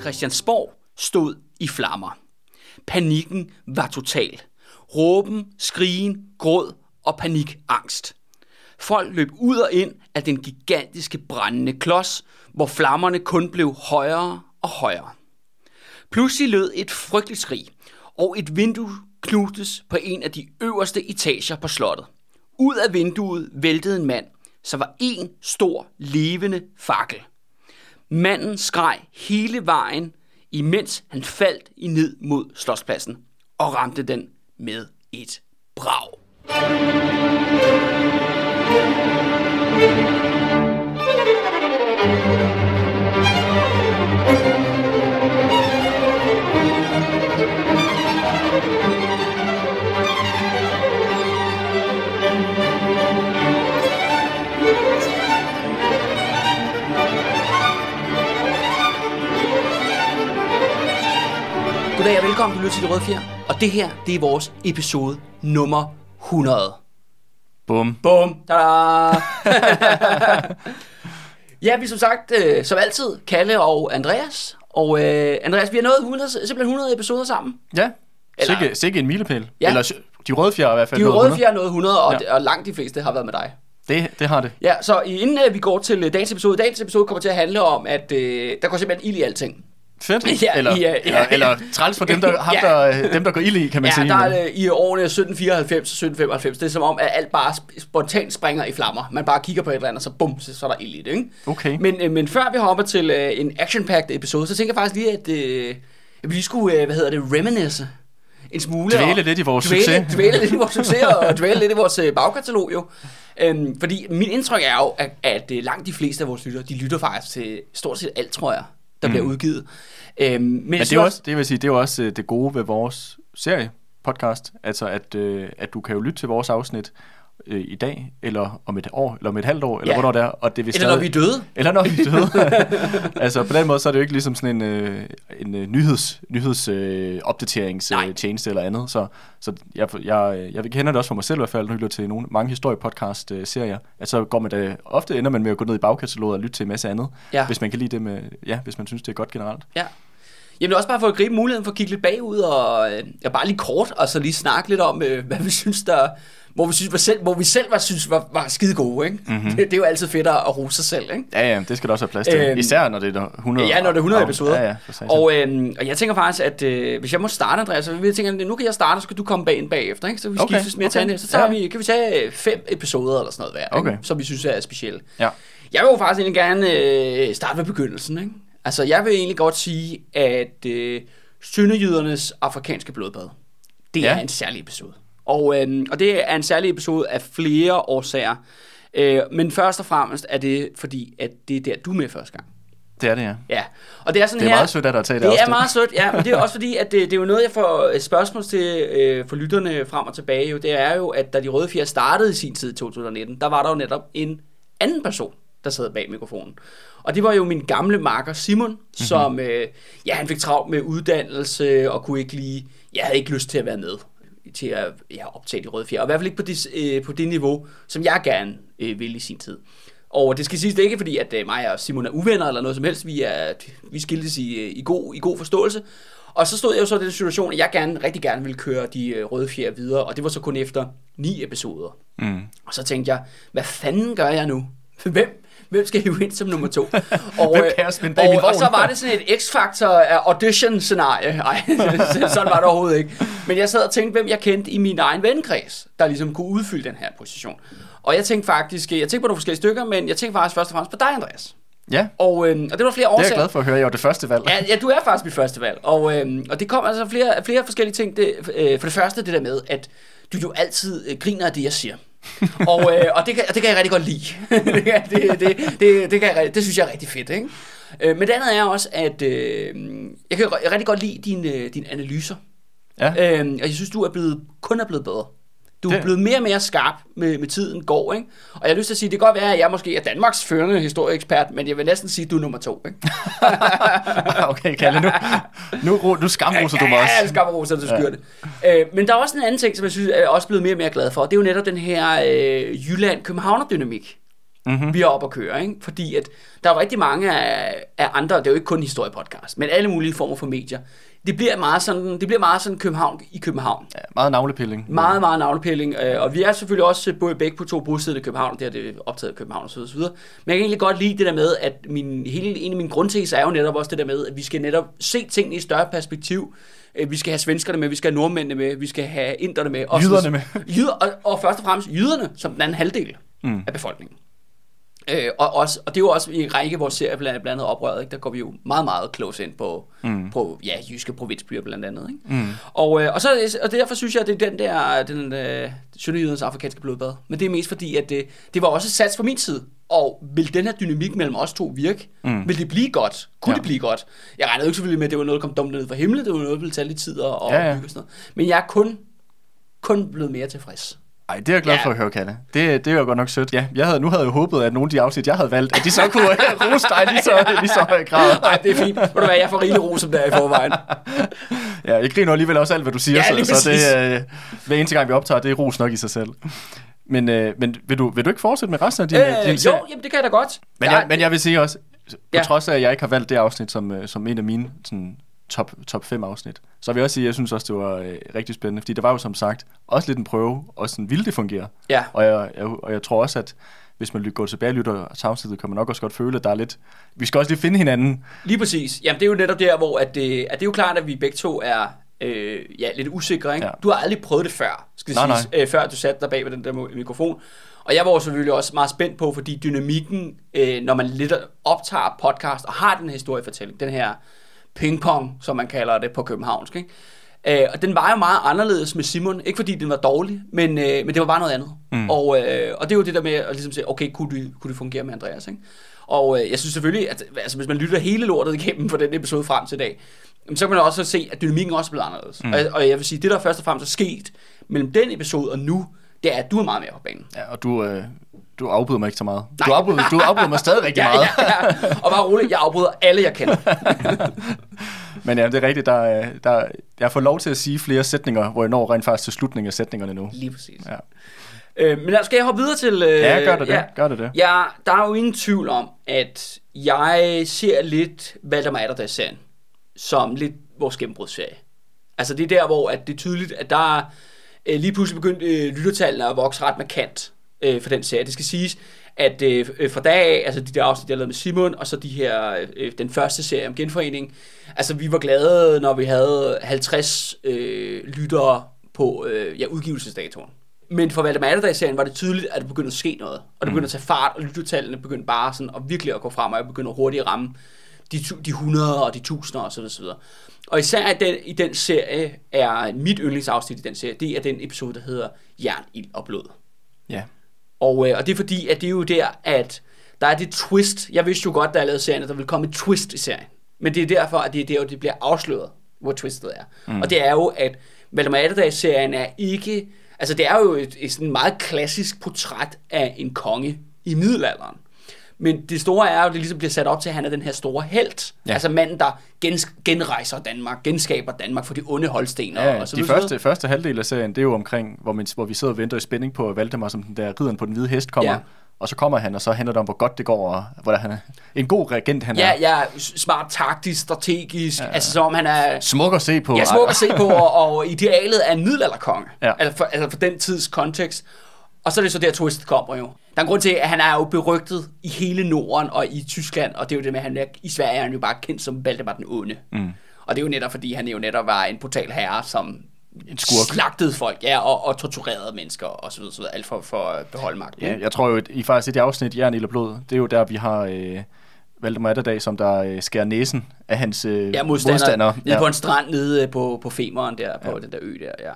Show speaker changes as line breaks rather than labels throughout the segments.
Christiansborg stod i flammer. Panikken var total. Råben, skrigen, gråd og panikangst. Folk løb ud og ind af den gigantiske brændende klods, hvor flammerne kun blev højere og højere. Pludselig lød et frygteligt skrig, og et vindue knustes på en af de øverste etager på slottet. Ud af vinduet væltede en mand, så var en stor, levende fakkel. Manden skreg hele vejen, imens han faldt i ned mod slotspladsen og ramte den med et brag. Goddag og velkommen, du lytter til Det Røde Fjer. Og det her, det er vores episode nummer 100.
Bum.
Bum! Tada! ja, vi er som sagt, øh, som altid, Kalle og Andreas. Og øh, Andreas, vi har nået 100, simpelthen 100 episoder sammen.
Ja.
Eller-
Sikke, sikke en milepæl.
Ja.
Eller de røde fjer i hvert fald.
De røde
100.
fjer er nået 100, og,
Ja.
og langt de fleste har været med dig.
Det, det har det.
Ja, så inden øh, vi går til øh, dagens episode, dagens episode kommer til at handle om, at øh, der går simpelthen ild i alting.
Fedt.
Ja,
eller,
ja, ja.
eller, eller træls for dem, der, ham,
Ja.
der, dem, der går ild i, kan man
Ja,
sige.
der
men-
er øh, i årene 1794 og 1795, det er som om, at alt bare sp- spontant springer i flammer. Man bare kigger på et eller andet, så bum, så, så er der ild i det, ikke?
Okay.
Men, øh, men før vi hopper til øh, en action-packed episode, så tænker jeg faktisk lige, at øh, vi lige skulle, øh, hvad hedder det, reminisce en smule.
Dvæle
og-
lidt i vores
dvæle,
succes.
Dvæle lidt i vores succes, og dvæle lidt i vores øh, bagkatalog jo. Øhm, fordi min indtryk er jo, at, at øh, langt de fleste af vores lyttere, de lytter faktisk til stort set alt, tror jeg, der mm. bliver udgivet. Øhm, men
Men det er, også, det, vil sige, det er jo også øh, det gode ved vores serie podcast, altså at, øh, at du kan jo lytte til vores afsnit øh, i dag, eller om et år, eller om et halvt år, eller
Ja.
hvornår det er, og det vil
Eller når vi er døde.
Eller når vi er døde. altså på den måde, så er det jo ikke ligesom sådan en, øh, en øh, nyheds, nyheds øh, opdateringstjeneste eller andet. Så, så jeg, jeg, jeg kender det også for mig selv i hvert fald, når jeg lytter til nogle, mange historiepodcast-serier, at så går man da, ofte ender man med at gå ned i bagkataloget og lytte til en masse andet,
Ja.
hvis man kan lide det med, ja, hvis man synes, det er godt generelt.
Ja. Jamen også bare for at gribe muligheden for at kigge lidt bagud og øh, ja, bare lige kort, og så lige snakke lidt om, øh, hvad vi synes, der, hvor vi, synes, var selv, hvor vi selv var, synes var, var skide gode. Ikke?
Mhm.
Mm-hmm. Det, det, er jo altid fedt at at rose sig selv. Ikke?
Ja, ja, det skal der også have plads til.
Øhm,
Øhm, Især når det er 100.
Ja, når det er 100
og-
episoder.
Ja, ja,
og, øh, og jeg tænker faktisk, at øh, hvis jeg må starte, Andreas, så vil jeg tænke, at nu kan jeg starte, så skal du komme bag ind bagefter. Ikke? Så vi
Okay,
skiftes med
okay.
tage det. Så tager
Ja.
vi, kan vi tage øh, fem episoder eller sådan noget hver,
Okay.
ikke? som vi synes er specielle.
ja.
Jeg vil jo faktisk egentlig gerne øh, starte ved begyndelsen. Ikke? Altså, jeg vil egentlig godt sige, at øh, Sønderjydernes afrikanske blodbad, det
Ja.
er en særlig episode. Og, øh, og det er en særlig episode af flere årsager. Øh, men først og fremmest er det, fordi at det er der, du er med første gang.
Det er det, ja.
Ja, og det er sådan
Det er
her...
meget sødt af dig at tage det
Det er meget sødt, ja, men det er også fordi, at det, det er jo noget, jeg får et spørgsmål til øh, for lytterne frem og tilbage. Jo. Det er jo, at da de røde fjer startede i sin tid i 2019, der var der jo netop en anden person, der sad bag mikrofonen. Og det var jo min gamle makker Simon, mm-hmm. som, øh, ja, han fik travlt med uddannelse og kunne ikke lige, jeg havde ikke lyst til at være med til at ja, optage de røde fjer. Og i hvert fald ikke på det, øh, på det niveau, som jeg gerne øh, ville i sin tid. Og det skal siges, det er ikke fordi, at øh, mig og Simon er uvenner eller noget som helst. Vi, er, vi skiltes i, øh, i, god, i god forståelse. Og så stod jeg jo så i den situation, at jeg gerne, rigtig gerne ville køre de øh, røde fjer videre. Og det var så kun efter ni episoder.
Mm.
Og så tænkte jeg, hvad fanden gør jeg nu? Hvem, hvem skal hive ind som nummer to? Og,
Hvem
øh,
kan jeg min
og, og så var det sådan et X-Factor af audition-scenarie. Ej, sådan var det overhovedet ikke. Men jeg sad og tænkte, hvem jeg kendte i min egen vennekreds, der ligesom kunne udfylde den her position. Og jeg tænkte faktisk, jeg tænkte på nogle forskellige stykker, men jeg tænkte faktisk først og fremmest på dig, Andreas.
Ja,
Og, øh, og det var flere
det er
årsager.
jeg glad for at høre. Jeg var det første valg.
Ja, ja, du er faktisk mit første valg. Og, øhm, og det kommer altså flere, flere forskellige ting. Det, øh, for det første det der med, at du jo altid øh, griner af det, jeg siger. og, øh, og det, kan, og det kan jeg rigtig godt lide. det, kan- det, det, det, det, kan jeg, det synes jeg er rigtig fedt. Ikke? Øh, men det andet er også, at øh, jeg kan ri- rigtig godt lide dine, øh, dine analyser.
Ja.
Øh, og jeg synes, du er blevet, kun er blevet bedre. Du er
Det-
blevet mere og mere skarp med, med tiden går, ikke? Og jeg har lyst til at sige, det kan godt være, at jeg måske er Danmarks førende historieekspert, men jeg vil næsten sige, at du er nummer to, ikke?
okay, Kalle, nu, nu, nu skamroser du mig også.
Ja, jeg rosa, du skyer det. Øh, men der er også en anden ting, som jeg synes er også blevet mere og mere glad for. Det er jo netop den her øh, Jylland-Københavner-dynamik. mm-hmm. vi er oppe at køre, ikke? fordi at der er rigtig mange af, af andre, det er jo ikke kun historiepodcast, men alle mulige former for medier, det bliver meget sådan, det bliver meget sådan København i København.
Ja, meget navlepilling.
Meget, meget navlepilling. Øh, og vi er selvfølgelig også både begge på to bosiddende i København, det er det optaget København og så videre. Men jeg kan egentlig godt lide det der med, at min, hele, en af mine grundteser er jo netop også det der med, at vi skal netop se tingene i større perspektiv. Øh, vi skal have svenskerne med, vi skal have nordmændene med, vi skal have inderne med.
Og jyderne med.
Jyder, og, og først og fremmest jyderne, som den anden halvdel mm. af befolkningen. Øh, og, også, og det er jo også i en række af vores serier, blandt, blandt andet oprøret, ikke? der går vi jo meget, meget close ind på, mm. på ja, jyske provinsbyer blandt andet. Ikke? Mm. Og, øh, og, så, og derfor synes jeg, at det er den der, den øh, sønderjydens afrikanske blodbad. Men det er mest fordi, at det, det var også sats fra min side. Og vil den her dynamik mellem os to virke? Mm. Vil det blive godt? Kunne ja. det blive godt? Jeg regnede ikke selvfølgelig med, at det var noget, der kom dumt ned fra himlen. Det var noget, der ville tage lidt tid og, og ja, ja. bygge sådan noget. Men jeg er kun, kun blevet mere tilfreds.
Ej, det er jeg glad ja. for at høre, Kalle. Det, det er jo godt nok sødt. Ja, jeg havde, nu havde jeg håbet, at nogle af de afsnit, jeg havde valgt, at de så kunne rose dig lige så, lige så høj grad.
Nej, det er fint. Ved du hvad, jeg får rigtig ros som der i forvejen.
ja, jeg griner alligevel også alt, hvad du siger, ja, så, så det, øh, hver eneste gang, vi optager, det er ros nok i sig selv. Men, øh, men vil, du, vil du ikke fortsætte med resten af din, øh,
din Jo, jamen, det kan jeg da godt.
Men jeg, men jeg vil sige også, på ja. trods af, at jeg ikke har valgt det afsnit som, øh, som en af mine sådan, top, top 5 afsnit. Så vil jeg også sige, at jeg synes også, det var øh, rigtig spændende, fordi det var jo som sagt også lidt en prøve, og sådan ville det fungere.
Ja.
Og jeg, jeg, og jeg tror også, at hvis man går tilbage og lytter til afsnittet, kan man nok også godt føle, at der er lidt... Vi skal også lige finde hinanden.
Lige præcis. Jamen, det er jo netop der, hvor at det, at det er jo klart, at vi begge to er øh, ja, lidt usikre. Ikke? Ja. Du har aldrig prøvet det før, skal nej, sige, nej. Øh, før du satte dig bag ved den der mikrofon. Og jeg var selvfølgelig også meget spændt på, fordi dynamikken, øh, når man lidt optager podcast og har den her historiefortælling, den her pingpong, som man kalder det på københavnsk. Ikke? Øh, og den var jo meget anderledes med Simon, ikke fordi den var dårlig, men, øh, men det var bare noget andet. Mm. Og, øh, og det er jo det der med at ligesom sige, okay, kunne det, kunne det fungere med Andreas? Ikke? Og øh, jeg synes selvfølgelig, at altså, hvis man lytter hele lortet igennem for den episode frem til i dag, så kan man også se, at dynamikken også er blevet anderledes. Mm. Og, og jeg vil sige, det der først og fremmest er sket mellem den episode og nu, det er, at du er meget mere på banen.
Ja, og du, øh, du afbryder mig ikke så meget. Nej. Du afbryder, du afbryder mig stadig rigtig
ja,
meget.
ja, ja. Og bare roligt, jeg afbryder alle, jeg kender.
Men ja, det er rigtigt. Der, der, jeg får lov til at sige flere sætninger, hvor jeg når rent faktisk til slutningen af sætningerne nu.
Lige præcis. Ja. Øh, men skal jeg hoppe videre til... Øh,
ja, gør det det. Ja, gør det det.
Ja, der er jo ingen tvivl om, at jeg ser lidt Valdemar Atterdags-serien som lidt vores gennembrudsserie. Altså det er der, hvor at det er tydeligt, at der er øh, lige pludselig begyndt øh, lyttertallene at vokse ret markant øh, for den serie. Det skal siges, at øh, øh, fra dag af, altså de der afsnit, jeg lavede med Simon, og så de her, øh, den første serie om genforening, altså vi var glade, når vi havde 50 øh, lyttere på øh, ja, udgivelsesdatoen. Men for Valdemar Atterdag-serien var det tydeligt, at det begyndte at ske noget. Og det begyndte at tage fart, og lyttertallene begyndte bare sådan at virkelig at gå frem, og jeg begyndte hurtigt at ramme de, de 100 og de 1000 og så videre. Og især i den, i den serie er mit yndlingsafsnit i den serie, det er den episode, der hedder Jern, Ild og Blod.
Ja.
Og, øh, og det er fordi, at det er jo der, at der er det twist. Jeg vidste jo godt, da jeg lavede serien, at der ville komme et twist i serien. Men det er derfor, at det er der, det bliver afsløret, hvor twistet er. Mm. Og det er jo, at Valdemar Atterdag-serien er ikke... Altså, det er jo et, et sådan meget klassisk portræt af en konge i middelalderen. Men det store er jo, at det ligesom bliver sat op til, at han er den her store held. Ja. Altså manden, der gens, genrejser Danmark, genskaber Danmark for de onde holdstener.
Ja,
og så
de første, første halvdel af serien, det er jo omkring, hvor, man, hvor vi sidder og venter i spænding på Valdemar, som den der ridderen på den hvide hest kommer. Ja. Og så kommer han, og så handler det om, hvor godt det går, og hvor han er en god regent han
ja,
er.
Ja, smart, taktisk, strategisk, ja. altså som om han er...
Smuk at se på.
Ja, smuk at se på, og, og idealet er en middelalderkonge. Ja. Altså, for, altså for den tids kontekst. Og så er det så der, twist kommer jo. Der er en grund til, at han er jo berygtet i hele Norden og i Tyskland, og det er jo det med, at han er, i Sverige er han jo bare kendt som Valdemar den Onde. Mm. Og det er jo netop, fordi han jo netop var en brutal herre, som en skurk. slagtede folk, ja, og, og torturerede mennesker, og så videre, så videre alt for, for at beholde magten.
Ja, jeg tror jo, at i faktisk et afsnit, Jern, eller Blod, det er jo der, vi har... Øh, Valdemar Atterdag, som der øh, skærer næsen af hans øh, ja, modstander. modstander.
Nede ja. på en strand nede på, på Femeren der, på ja. den der ø der, ja.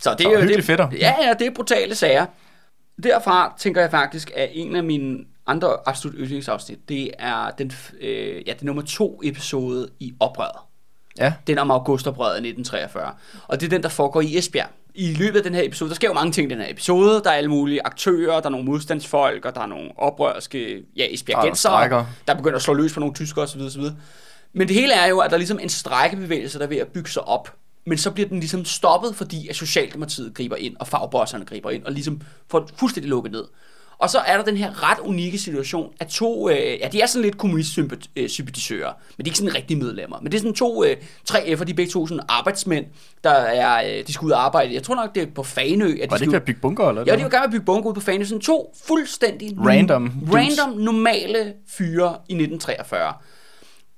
Så det er jo det, fætter.
Ja, ja, det er brutale sager derfra tænker jeg faktisk, at en af mine andre absolut yndlingsafsnit, det er den, øh, ja, det nummer to episode i Oprøret.
Ja.
Den om augustoprøret 1943. Og det er den, der foregår i Esbjerg. I løbet af den her episode, der sker jo mange ting i den her episode. Der er alle mulige aktører, der er nogle modstandsfolk, og der er nogle oprørske ja, esbjergensere, der, der begynder at slå løs på nogle tyskere osv. osv. Men det hele er jo, at der er ligesom en strækkebevægelse, der er ved at bygge sig op men så bliver den ligesom stoppet, fordi at Socialdemokratiet griber ind, og fagbosserne griber ind, og ligesom får fuldstændig lukket ned. Og så er der den her ret unikke situation, at to, øh, ja, de er sådan lidt kommunistsympatisører, men de er ikke sådan rigtige medlemmer. Men det er sådan to, øh, tre F'er, de er begge to sådan arbejdsmænd, der er, øh, de skal ud og arbejde. Jeg tror nok, det er på Fanø. At de
Var det ikke at bygge bunker, eller
Ja, de vil gerne bygge bunker ud på Fanø. Sådan to fuldstændig
Random dudes.
random normale fyre i 1943.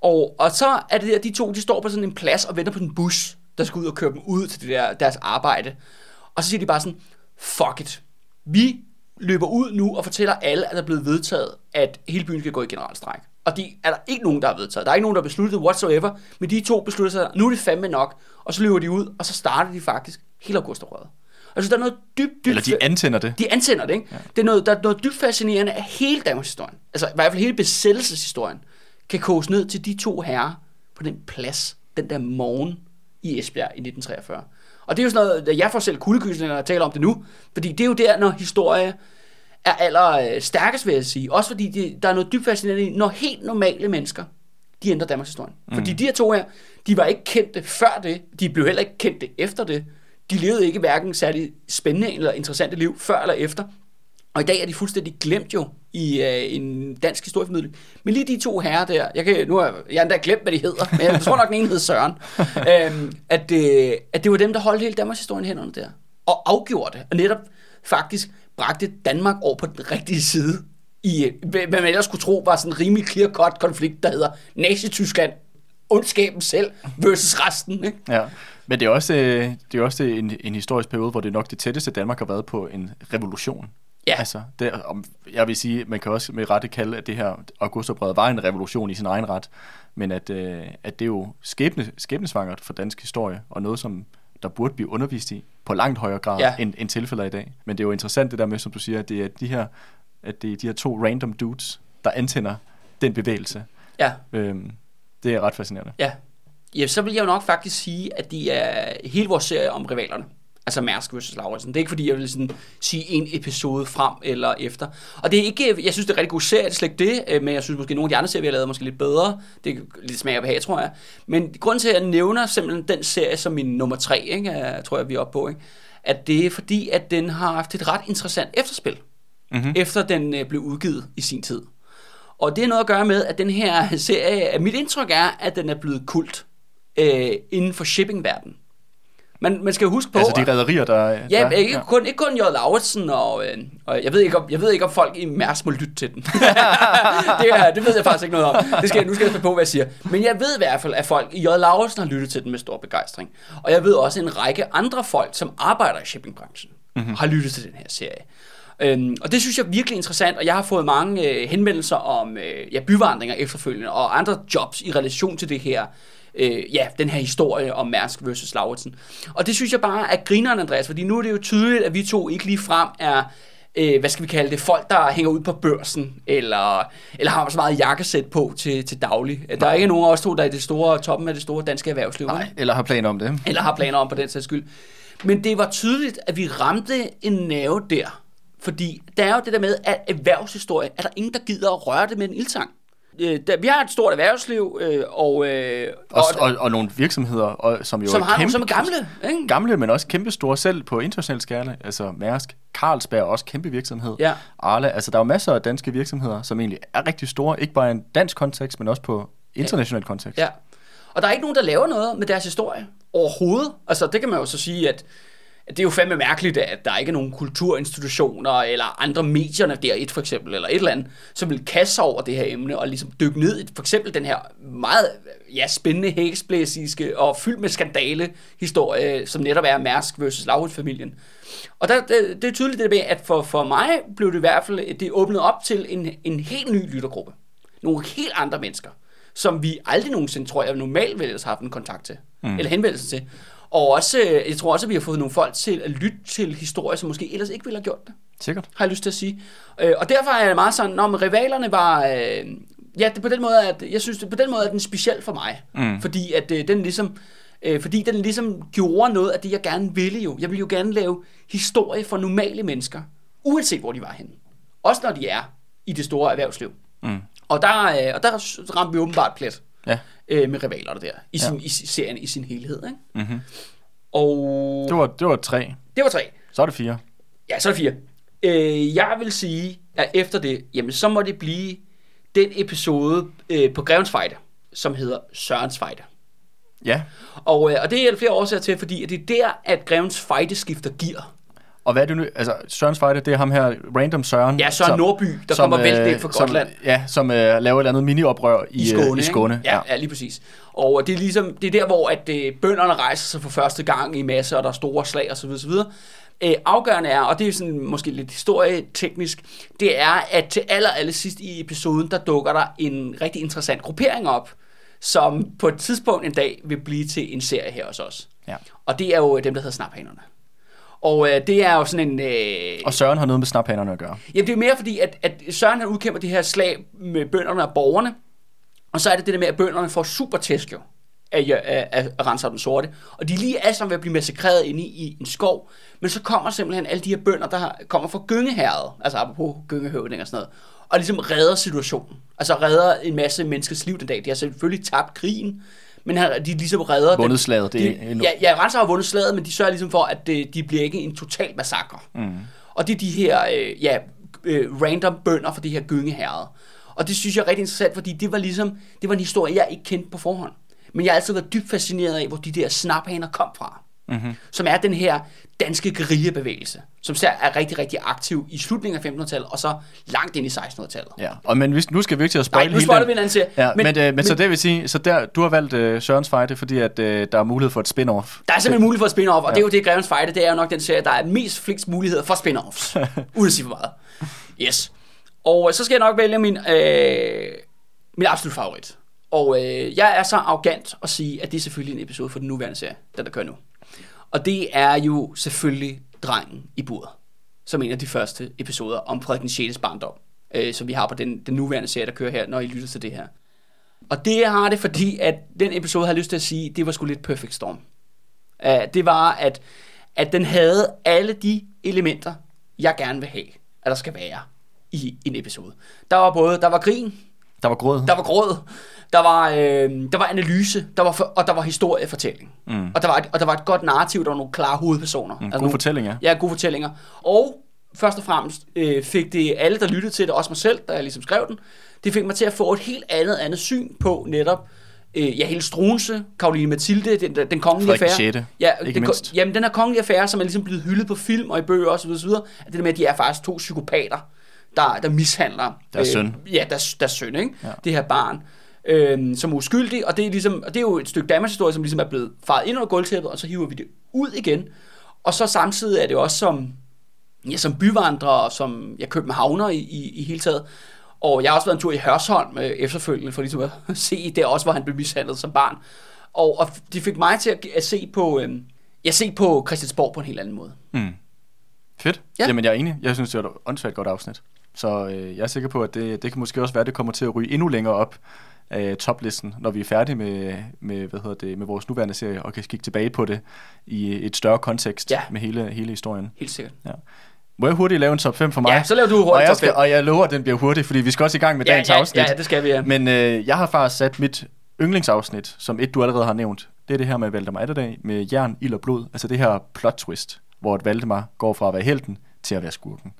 Og, og så er det der, de to, de står på sådan en plads og venter på en bus, der skal ud og køre dem ud til det der, deres arbejde. Og så siger de bare sådan, fuck it. Vi løber ud nu og fortæller alle, at der er blevet vedtaget, at hele byen skal gå i generalstræk. Og de er der ikke nogen, der har vedtaget. Der er ikke nogen, der har besluttet whatsoever. Men de to beslutter sig, nu er det fandme nok. Og så løber de ud, og så starter de faktisk hele augustoprøret. Og så der er noget dybt, dybt...
Eller de antænder det.
De antænder det, ikke? Ja. Det er noget, der er noget dybt fascinerende af hele Danmarks historien. Altså i hvert fald hele besættelseshistorien kan koges ned til de to herrer på den plads, den der morgen i Esbjerg i 1943. Og det er jo sådan noget, jeg får selv kuldegysninger, når jeg taler om det nu, fordi det er jo der, når historie er aller øh, stærkest, vil jeg sige. Også fordi det, der er noget dybt fascinerende i, når helt normale mennesker, de ændrer Danmarks historie. Mm. Fordi de her to her, de var ikke kendte før det, de blev heller ikke kendte efter det. De levede ikke hverken særlig spændende eller interessante liv før eller efter. Og i dag er de fuldstændig glemt jo i øh, en dansk historieformidling. Men lige de to herrer der, jeg, kan, nu har jeg har endda glemt, hvad de hedder, men jeg tror nok, den ene hed Søren, øhm, at, øh, at det var dem, der holdt hele Danmarks historien hænderne der. Og afgjorde det, og netop faktisk bragte Danmark over på den rigtige side i, øh, hvad man ellers skulle tro var sådan en rimelig clear-cut konflikt, der hedder Nazi-Tyskland, ondskaben selv versus resten. Ikke?
Ja. Men det er også, øh, det er også en, en historisk periode, hvor det er nok det tætteste, Danmark har været på en revolution.
Ja.
Altså, det, jeg vil sige, man kan også med rette kalde, at det her augustoprøret var en revolution i sin egen ret, men at, øh, at det er jo skæbne, skæbnesvangert for dansk historie, og noget, som der burde blive undervist i på langt højere grad,
Ja.
end, end tilfældet i dag. Men det er jo interessant det der med, som du siger, at det er de her, at det er de her to random dudes, der antænder den bevægelse.
Ja.
Øhm, det er ret fascinerende.
Ja. ja, så vil jeg jo nok faktisk sige, at de er hele vores serie om rivalerne. Altså Mærsk vs. Lauritsen. Det er ikke fordi, jeg vil sådan sige en episode frem eller efter. Og det er ikke, jeg synes det er rigtig god serie, det er slet ikke det, øh, men jeg synes måske nogle af de andre serier, vi har lavet, er måske lidt bedre. Det er lidt smag og behag, tror jeg. Men grunden til, at jeg nævner simpelthen den serie som min nummer tre, ikke, er- tror jeg, vi er oppe på, ikke, at det er fordi, at den har haft et ret interessant efterspil,
Mm-hmm.
efter den øh, blev udgivet i sin tid. Og det er noget at gøre med, at den her serie, mit indtryk er, at den er blevet kult øh, inden for shippingverdenen. Man, man skal huske på...
Altså de rædderier, der...
Ja,
der,
ikke, ja. Kun, ikke kun J. Lauritsen, og, øh, og jeg, ved ikke, om, jeg ved ikke, om folk i Mærs må lytte til den. det, er, det ved jeg faktisk ikke noget om. Det skal, nu skal jeg passe på, hvad jeg siger. Men jeg ved i hvert fald, at folk i J. Lauritsen har lyttet til den med stor begejstring. Og jeg ved også, at en række andre folk, som arbejder i shippingbranchen, mm-hmm. har lyttet til den her serie. Øhm, og det synes jeg er virkelig interessant, og jeg har fået mange øh, henvendelser om øh, ja, byvandringer efterfølgende, og andre jobs i relation til det her, øh, ja, den her historie om Mærsk versus Lauritsen. Og det synes jeg bare er grineren, Andreas, fordi nu er det jo tydeligt, at vi to ikke lige frem er, øh, hvad skal vi kalde det, folk, der hænger ud på børsen, eller, eller har så meget jakkesæt på til, til daglig. Der er ikke nogen af os to, der er i det store toppen af det store danske erhvervsliv.
Nej, eller har planer om det.
eller har planer om på den sags skyld. Men det var tydeligt, at vi ramte en nerve der. Fordi der er jo det der med, at erhvervshistorie, er der ingen, der gider at røre det med en ildtang. Øh, der, vi har et stort erhvervsliv, øh, og, øh,
Og, og, og nogle virksomheder, og, som jo
som, har,
kæmpe,
som er gamle. Ikke?
gamle, men også kæmpe store selv på international skala. Altså Mærsk, Carlsberg også kæmpe virksomhed.
Ja.
Arla, altså der er jo masser af danske virksomheder, som egentlig er rigtig store, ikke bare i en dansk kontekst, men også på international kontekst.
Ja. Og der er ikke nogen, der laver noget med deres historie overhovedet. Altså, det kan man jo så sige, at det er jo fandme mærkeligt, at der ikke er nogen kulturinstitutioner eller andre medierne der et for eksempel, eller et eller andet, som vil kaste sig over det her emne og ligesom dykke ned i for eksempel den her meget ja, spændende hæksblæsiske og fyldt med skandale historie, som netop er Mærsk versus Lauritz-familien. Og der, det, det er tydeligt det med, at for, for mig blev det i hvert fald, det åbnet op til en, en helt ny lyttergruppe. Nogle helt andre mennesker som vi aldrig nogensinde, tror jeg, normalt ville have haft en kontakt til, mm. eller henvendelse til. Og også, øh, jeg tror også, at vi har fået nogle folk til at lytte til historier, som måske ellers ikke ville have gjort det,
Sikkert.
har jeg lyst til at sige. Øh, Og derfor er det meget sådan, når rivalerne var, øh, ja, det på den måde, at jeg synes, det på den måde er den speciel for mig,
Mm.
fordi at den ligesom, øh, fordi den ligesom gjorde noget af det, jeg gerne ville jo. Jeg ville jo gerne lave historie for normale mennesker, uanset hvor de var henne. Også når de er i det store erhvervsliv.
Mm.
Og der, øh, og der ramte vi åbenbart plet
Ja.
Øh, med rivalerne der, i, sin,
Ja.
i serien i sin helhed. Ikke?
Mm-hmm.
Og
Det, var, det var tre.
det var tre.
Så er det fire.
Ja, så er det fire. Øh, jeg vil sige, at efter det, jamen så må det blive den episode øh, på Grevens Fejde, som hedder Sørens Fejde.
Ja,
Og, øh, og det er flere årsager til, fordi at det er der, at Grevens Fejde skifter gear.
Og hvad er det nu? Altså, Sørens Fighter, det er ham her, random Søren.
Ja, Søren Nordby, der kommer væltende ind fra
som,
Gotland.
Ja, som øh, laver et eller andet mini-oprør i,
i Skåne.
Øh, i Skåne.
Ikke? Ja, ja, lige præcis. Og det er ligesom det er der, hvor at øh, bønderne rejser sig for første gang i masse, og der er store slag osv. osv. Øh, afgørende er, og det er sådan måske lidt historieteknisk, det er, at til aller, aller sidst i episoden, der dukker der en rigtig interessant gruppering op, som på et tidspunkt en dag vil blive til en serie her hos os.
Ja.
Og det er jo dem, der hedder Snaphanerne. Og øh, det er jo sådan en... Øh,
Og Søren har noget med snaphanerne at gøre.
Jamen det er mere fordi, at, at Søren han udkæmper det her slag med bønderne og borgerne, og så er det det der med, at bønderne får super tæsk jo af, af, af, af Renser den Sorte. Og de er lige alle sammen ved at blive massakreret inde i, i en skov, men så kommer simpelthen alle de her bønder, der har- kommer fra Gyngeherred, altså apropos Gyngehøvding og sådan noget, og ligesom redder situationen. Altså redder en masse menneskers liv den dag. De har selvfølgelig tabt krigen, men de ligesom redder dem.
Vundet slaget, det er
de,
endnu-
ja, ja, Renser har vundet slaget, men de sørger ligesom for, at det, de bliver ikke en total massakre. Mm. Og det er de her øh, ja, øh, random bønder fra det her gyngeherred. Og det synes jeg er rigtig interessant, fordi det var ligesom, det var en historie, jeg ikke kendte på forhånd. Men jeg har altid været dybt fascineret af, hvor de der snaphaner kom fra. Mm-hmm. Som er den her danske guerillabevægelse, som ser er rigtig, rigtig aktiv i slutningen af 1500-tallet, og så langt ind i 1600-tallet.
Ja, og men hvis, nu skal vi ikke til at spoil
nu
hele den-
vi en anden serie.
Ja, men,
Men-
øh, men,
men-
så det vil sige, så der, du har valgt øh, Sørens Fighter, fordi at, øh, der er mulighed for et spin-off.
Der er simpelthen mulighed for at spin-off, og ja. det er jo det, Grevens Fighter, det er jo nok den serie, der er mest flest muligheder for spin-offs. Uden at sige for meget. Yes. Og så skal jeg nok vælge min, øh, min absolut favorit. Og øh, jeg er så arrogant at sige, at det er selvfølgelig en episode for den nuværende serie, den der kører nu. Og det er jo selvfølgelig Drengen i buret, som en af de første episoder om Frederik den 6. barndom, øh, som vi har på den, den nuværende serie, der kører her, når I lytter til det her. Og det har det, fordi at den episode har lyst til at sige, det var sgu lidt Perfect Storm. Uh, det var, at, at den havde alle de elementer, jeg gerne vil have, at der skal være i en episode. Der var både, der var grin,
Der var gråd.
der var gråd, der var, øh, der var analyse, der var for, og der var historiefortælling. Mm. Og, der var et, og der var et godt narrativ, der var nogle klare hovedpersoner. Mm,
gode fortællinger.
Ja, gode fortællinger. Og først og fremmest øh, fik det alle, der lyttede til det, også mig selv, da jeg ligesom skrev den, det fik mig til at få et helt andet andet syn på netop øh, ja, hele Struense, Karoline Mathilde, den, den kongelige affære.
sjette,
ja,
ikke
den,
mindst.
Jamen, den her kongelige affære, som er ligesom blevet hyldet på film og i bøger osv., osv. at det der med, at de er faktisk to psykopater, der, der mishandler
Deres søn.
Ja, deres, deres søn, ikke? Ja. Det her barn, øh, som uskyldig, og det er, ligesom, og det er jo et stykke Danmarks historie, som ligesom er blevet faret ind under gulvtæppet, og så hiver vi det ud igen. Og så samtidig er det også som, ja, som byvandrer, og som ja, københavner i, i, i hele taget. Og jeg har også været en tur i Hørsholm øh, efterfølgende, for ligesom at se der også, hvor han blev mishandlet som barn. Og, og det fik mig til at, at se på, øh, jeg se på Christiansborg på en helt anden måde.
Fedt.
Ja.
Ja. Jamen, jeg er enig. Jeg synes, det var et åndssvagt godt afsnit. Så øh, jeg er sikker på, at det, det kan måske også være, at det kommer til at ryge endnu længere op af toplisten, når vi er færdige med, med, hvad hedder det, med vores nuværende serie, og kan kigge tilbage på det i et større kontekst
Ja.
med hele, hele historien.
Helt sikkert.
Ja. Må jeg hurtigt lave en top 5 for mig?
Ja, så laver du hurtigt
og jeg, skal, og jeg lover, at den bliver hurtig, fordi vi skal også i gang med
Ja,
dagens
ja,
afsnit.
ja, det skal vi, ja.
Men øh, jeg har faktisk sat mit yndlingsafsnit, som et du allerede har nævnt. Det er det her med Valdemar Atterdag, med jern, ild og blod. Altså det her plot twist, hvor et Valdemar går fra at være helten til at være skurken.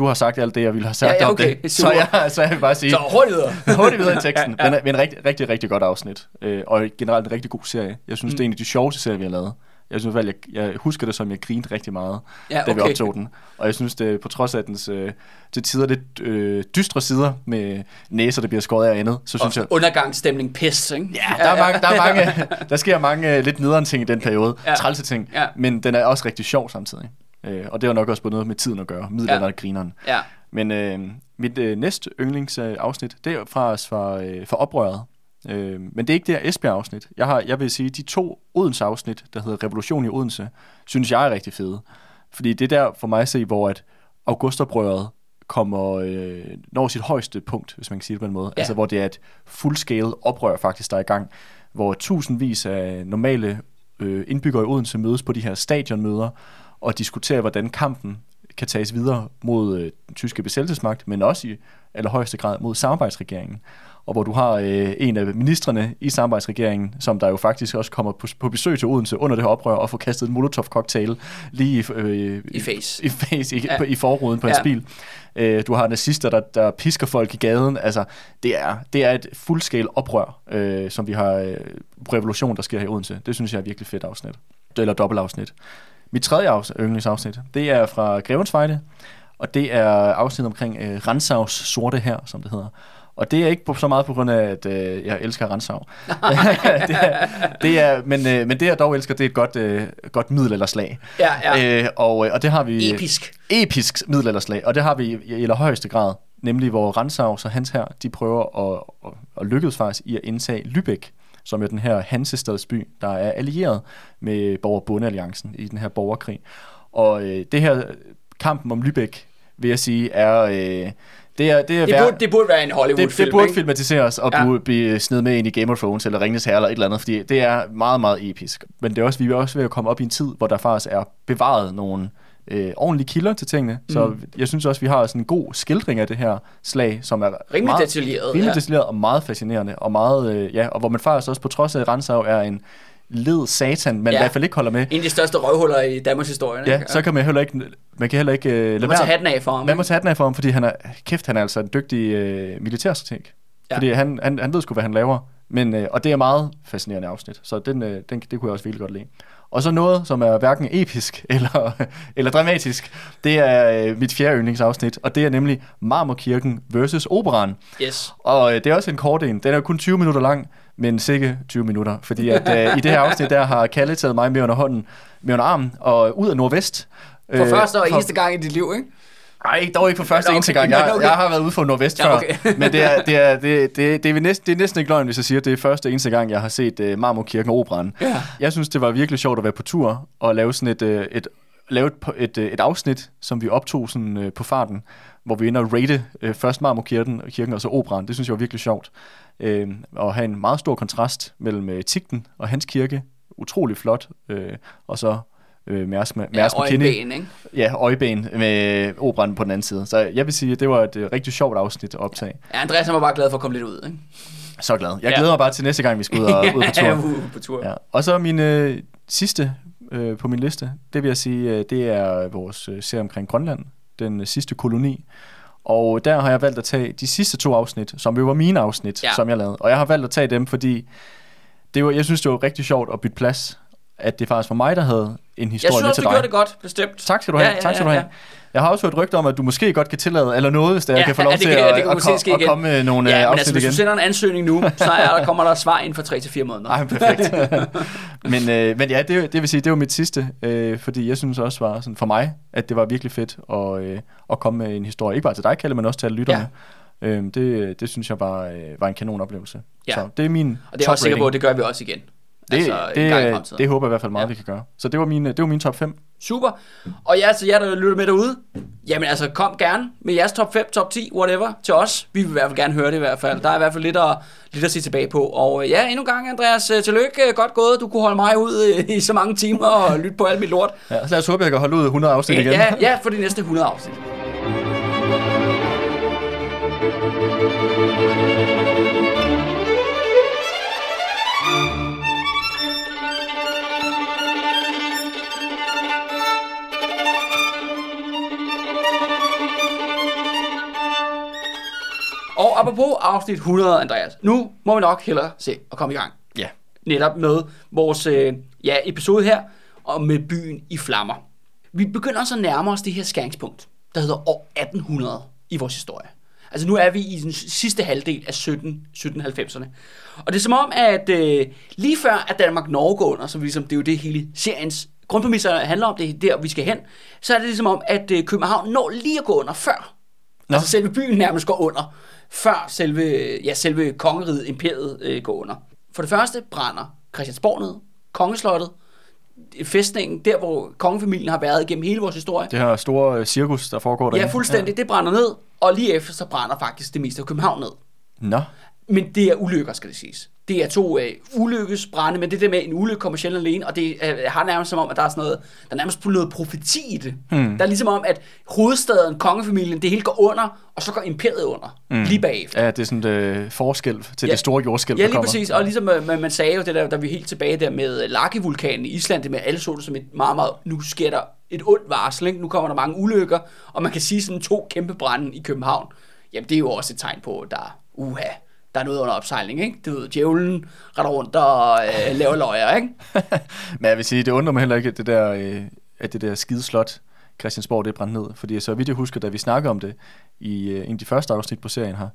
Du har sagt alt det, jeg ville have sagt
Ja, ja,
om
okay,
det. Så jeg, så jeg vil bare sige,
Så hurtigt videre.
hurtigt videre i teksten.
Ja, ja.
Er, men en rigtig, rigtig, rigtig godt afsnit. Øh, og generelt en rigtig god serie. Jeg synes, mm. det er en af de sjoveste serier, vi har lavet. Jeg synes, jeg, jeg husker det som, jeg grinte rigtig meget,
Ja,
da vi
okay.
optog den. Og jeg synes, det på trods af dens øh, til tider lidt øh, dystre sider med næser, der bliver skåret af andet, så synes jeg...
Undergangsstemning pis, ikke?
Ja, der er mange, der, er mange, der sker mange øh, lidt nederen ting i den periode.
Ja.
Ja. Trælse ting.
Ja.
Men den er også rigtig sjov samtidig. Øh, og det har nok også både noget med tiden at gøre. Middelalderen ja. grineren.
Ja.
Men øh, mit øh, næste yndlingsafsnit, det er fra, fra, øh, fra oprøret. Øh, men det er ikke det her Esbjerg-afsnit. Jeg, har, jeg vil sige, de to Odense-afsnit, der hedder Revolution i Odense, synes jeg er rigtig fede. Fordi det er der for mig at se, hvor at augustoprøret kommer, øh, når sit højeste punkt, hvis man kan sige det på en måde.
Ja.
Altså hvor det er et full-scale oprør faktisk, der er i gang. Hvor tusindvis af normale øh, indbyggere i Odense mødes på de her stadionmøder og diskuterer, hvordan kampen kan tages videre mod øh, den tyske besættelsesmagt, men også i allerhøjeste grad mod samarbejdsregeringen og hvor du har øh, en af ministerne i samarbejdsregeringen, som der jo faktisk også kommer på, på besøg til Odense under det her oprør, og får kastet en molotov-cocktail lige i, øh,
I face,
i, face, i, ja. på, i forruden på ja. hans bil. Øh, du har nazister, der, der pisker folk i gaden. Altså, det er, det er et fuldskale oprør, øh, som vi har øh, revolution, der sker her i Odense. Det synes jeg er virkelig fedt afsnit. Eller dobbeltafsnit. Mit tredje afs- yndlingsafsnit, det er fra Grevensvejde, og det er afsnit omkring øh, Rensavs sorte her, som det hedder. Og det er ikke så meget på grund af, at øh, jeg elsker Renshav. det er, det er, men, øh, men det jeg dog elsker, det er et godt, øh, godt middelalderslag.
Ja, ja.
Øh, og, øh, og det har vi...
Episk.
Episk middelalderslag, og det har vi i, i allerhøjeste grad. Nemlig hvor Renshav og hans her, de prøver at, at, at lykkes faktisk i at indtage Lübeck, som er den her Hansestadsby, der er allieret med Borger-Bunde-alliancen i den her borgerkrig. Og øh, det her kampen om Lübeck, vil jeg sige, er... Øh,
det, er, det, er det, burde, det burde være en Hollywood-film,
det, det burde ikke? filmatiseres og ja. burde blive sned med ind i Game of Thrones eller Ringens Herre eller et eller andet, fordi det er meget, meget episk. Men det er også, vi er også ved at komme op i en tid, hvor der faktisk er bevaret nogle øh, ordentlige kilder til tingene. Mm. Så jeg synes også, vi har sådan en god skildring af det her slag, som er
rimelig meget, detaljeret,
rimelig ja. detaljeret og meget fascinerende, og meget, øh, ja, og hvor man faktisk også på trods af, at Renshav er en led satan, men ja. i hvert fald ikke holder med.
En af de største røvhuller i Danmarks historie.
Ja, så kan man heller ikke, man kan heller ikke uh,
lade Man må tage hatten af for ham.
Man må tage hatten af for ham, fordi han er, kæft, han er altså en dygtig uh, militærstrateg. Ja. Fordi han, han, han ved sgu, hvad han laver. Men, uh, og det er meget fascinerende afsnit, så den, uh, den, det kunne jeg også virkelig godt lide. Og så noget, som er hverken episk eller, eller dramatisk, det er øh, mit fjerde yndlingsafsnit, og det er nemlig Marmorkirken versus Operan.
Yes.
Og øh, det er også en kort en. Den er kun 20 minutter lang, men sikke 20 minutter, fordi at, øh, i det her afsnit, der har Kalle taget mig med under hånden, med under armen, og ud af Nordvest.
For øh, første og for, eneste gang i dit liv, ikke?
Nej, dog ikke for første okay. eneste gang. Jeg, okay. jeg har været ude for Nordvest ja, okay. før, men det er, det, er, det, det, det, er næsten, det er næsten ikke løgn, hvis jeg siger, at det er første eneste gang, jeg har set uh, Marmorkirken Operan. Ja. Jeg synes, det var virkelig sjovt at være på tur og lave sådan et, uh, et, lave et, et, et afsnit, som vi optog sådan, uh, på farten, hvor vi ender og rate uh, først Marmorkirken kirken, og så Operan. Det synes jeg var virkelig sjovt. Uh, og have en meget stor kontrast mellem uh, Tigten og hans kirke. Utrolig flot. Uh, og så øh, Mærsk ja,
McKinney. ikke?
Ja, øjeben med operan på den anden side. Så jeg vil sige, at det var et uh, rigtig sjovt afsnit at optage.
Ja, Andreas var bare glad for at komme lidt ud, ikke?
Så glad. Jeg glæder ja. mig bare til næste gang, vi skal ud, og, ud på tur.
ja, på tur. Ja.
Og så min øh, sidste øh, på min liste, det vil jeg sige, øh, det er vores øh, serie omkring Grønland, den øh, sidste koloni. Og der har jeg valgt at tage de sidste to afsnit, som jo var mine afsnit, ja. som jeg lavede. Og jeg har valgt at tage dem, fordi det var, jeg synes, det var rigtig sjovt at bytte plads at det faktisk var mig, der havde en historie
jeg
synes,
med til dig. Jeg synes, du gjorde det godt, bestemt.
Tak skal du have. Ja, ja, tak skal ja, ja. du have. Jeg har også hørt rygter om, at du måske godt kan tillade, eller noget, hvis der ja, kan få lov ja, til kan, at, at, at, at komme med nogle ja,
øh,
afsnit altså,
hvis du sender en ansøgning nu, så er der, kommer der svar inden for 3 til 4 måneder.
Ej, perfekt. men, øh, men ja, det, det vil sige, det var mit sidste, øh, fordi jeg synes også var sådan for mig, at det var virkelig fedt at, øh, at komme med en historie. Ikke bare til dig, Kalle, men også til alle lytterne. Ja. Øh, det, det synes jeg bare øh, var en kanon oplevelse. Ja. Så det er min
Og det er også sikker på, at det gør vi også igen.
Det, altså, det, det, håber jeg i hvert fald meget, ja. vi kan gøre. Så det var min, det var min top 5.
Super. Og ja, så jer, der lytter med derude, jamen altså, kom gerne med jeres top 5, top 10, whatever, til os. Vi vil i hvert fald gerne høre det i hvert fald. Der er i hvert fald lidt at, lidt at se tilbage på. Og ja, endnu en gang, Andreas, øh, tillykke. Godt gået. Du kunne holde mig ud øh, i så mange timer og lytte på alt mit lort.
Ja, så lad os håbe, jeg kan holde ud 100 afsnit igen.
Ja, ja, for de næste 100 afsnit. Og apropos afsnit 100, Andreas. Nu må vi nok hellere se og komme i gang.
Ja.
Netop med vores øh, ja, episode her, og med byen i flammer. Vi begynder så at nærme os det her skæringspunkt, der hedder år 1800 i vores historie. Altså nu er vi i den sidste halvdel af 17, 1790'erne. Og det er som om, at øh, lige før at Danmark-Norge går under, som ligesom, det er jo det hele seriens grundpræmisser handler om, det er der, vi skal hen, så er det ligesom om, at øh, København når lige at gå under før. Nå. Altså selve byen nærmest går under før selve, ja, selve kongeriget, imperiet øh, går under. For det første brænder Christiansborg ned, kongeslottet, fæstningen, der hvor kongefamilien har været igennem hele vores historie.
Det her store øh, cirkus, der foregår der.
Ja, fuldstændig. Ja. Det brænder ned, og lige efter så brænder faktisk det meste af København ned.
Nå.
Men det er ulykker, skal det siges. Det er to øh, ulykkesbrænde, men det der med en ulykke kommer sjældent alene, og det øh, har nærmest som om, at der er sådan noget, der er nærmest noget profeti i det. Hmm. Der er ligesom om, at hovedstaden, kongefamilien, det hele går under, og så går imperiet under, hmm. lige bagefter.
Ja, det er sådan et øh, forskel til ja. det store jordskælv,
Ja,
der
lige præcis. Og ligesom øh, man, man sagde jo det der, da vi helt tilbage der med Laki-vulkanen i Island, det med, alle så det som et meget, meget, nu sker der et ondt varsel, ikke? nu kommer der mange ulykker, og man kan sige sådan to kæmpe brænde i København. Jamen, det er jo også et tegn på, at der er, uha, der er noget under opsejling, ikke? Du ved, djævlen retter rundt og øh, laver løjer, ikke?
Men jeg vil sige, det undrer mig heller ikke, at det der, øh, at det der skide slot, Christiansborg, det er brændt ned. Fordi så vidt jeg husker, da vi snakkede om det i øh, en af de første afsnit på serien her,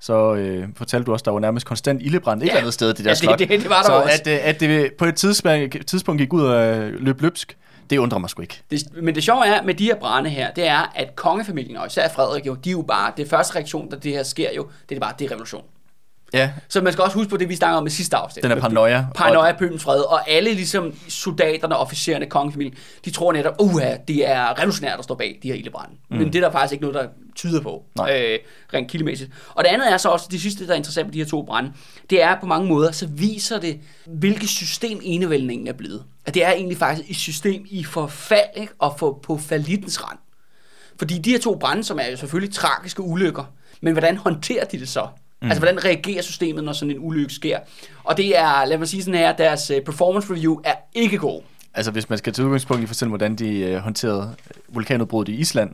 så øh, fortalte du også, der var nærmest konstant ildebrand et eller andet sted, det der
ja, det,
slot.
det, det var der
så
også.
at, øh, at det på et tidspunkt, tidspunkt gik ud og løb løbsk, det undrer mig sgu ikke.
Det, men det sjove er med de her brænde her, det er, at kongefamilien, og især Frederik jo, de er jo bare, det første reaktion, da det her sker jo, det er bare, det er revolution.
Ja,
Så man skal også huske på det, vi snakkede om i sidste afsnit.
den er paranoia.
Paranoia, Pøbens fred, og alle ligesom soldaterne, officererne, kongefamilien, de tror netop, uha, det er revolutionært at stå bag de her ildebrænde. Mm. Men det er der faktisk ikke noget, der tyder på,
Nej.
øh, rent kildemæssigt. Og det andet er så også, det sidste, der er interessant med de her to brænde, det er på mange måder, så viser det, hvilket system enevældningen er blevet. At det er egentlig faktisk et system i forfald, ikke? og for, på falittens rand. Fordi de her to brænde, som er jo selvfølgelig tragiske ulykker, men hvordan håndterer de det så? Mm. Altså, hvordan reagerer systemet, når sådan en ulykke sker? Og det er, lad mig sige sådan her, deres øh, performance review er ikke god.
Altså, hvis man skal tage udgangspunkt i for eksempel, hvordan de øh, håndterede vulkanudbruddet i Island,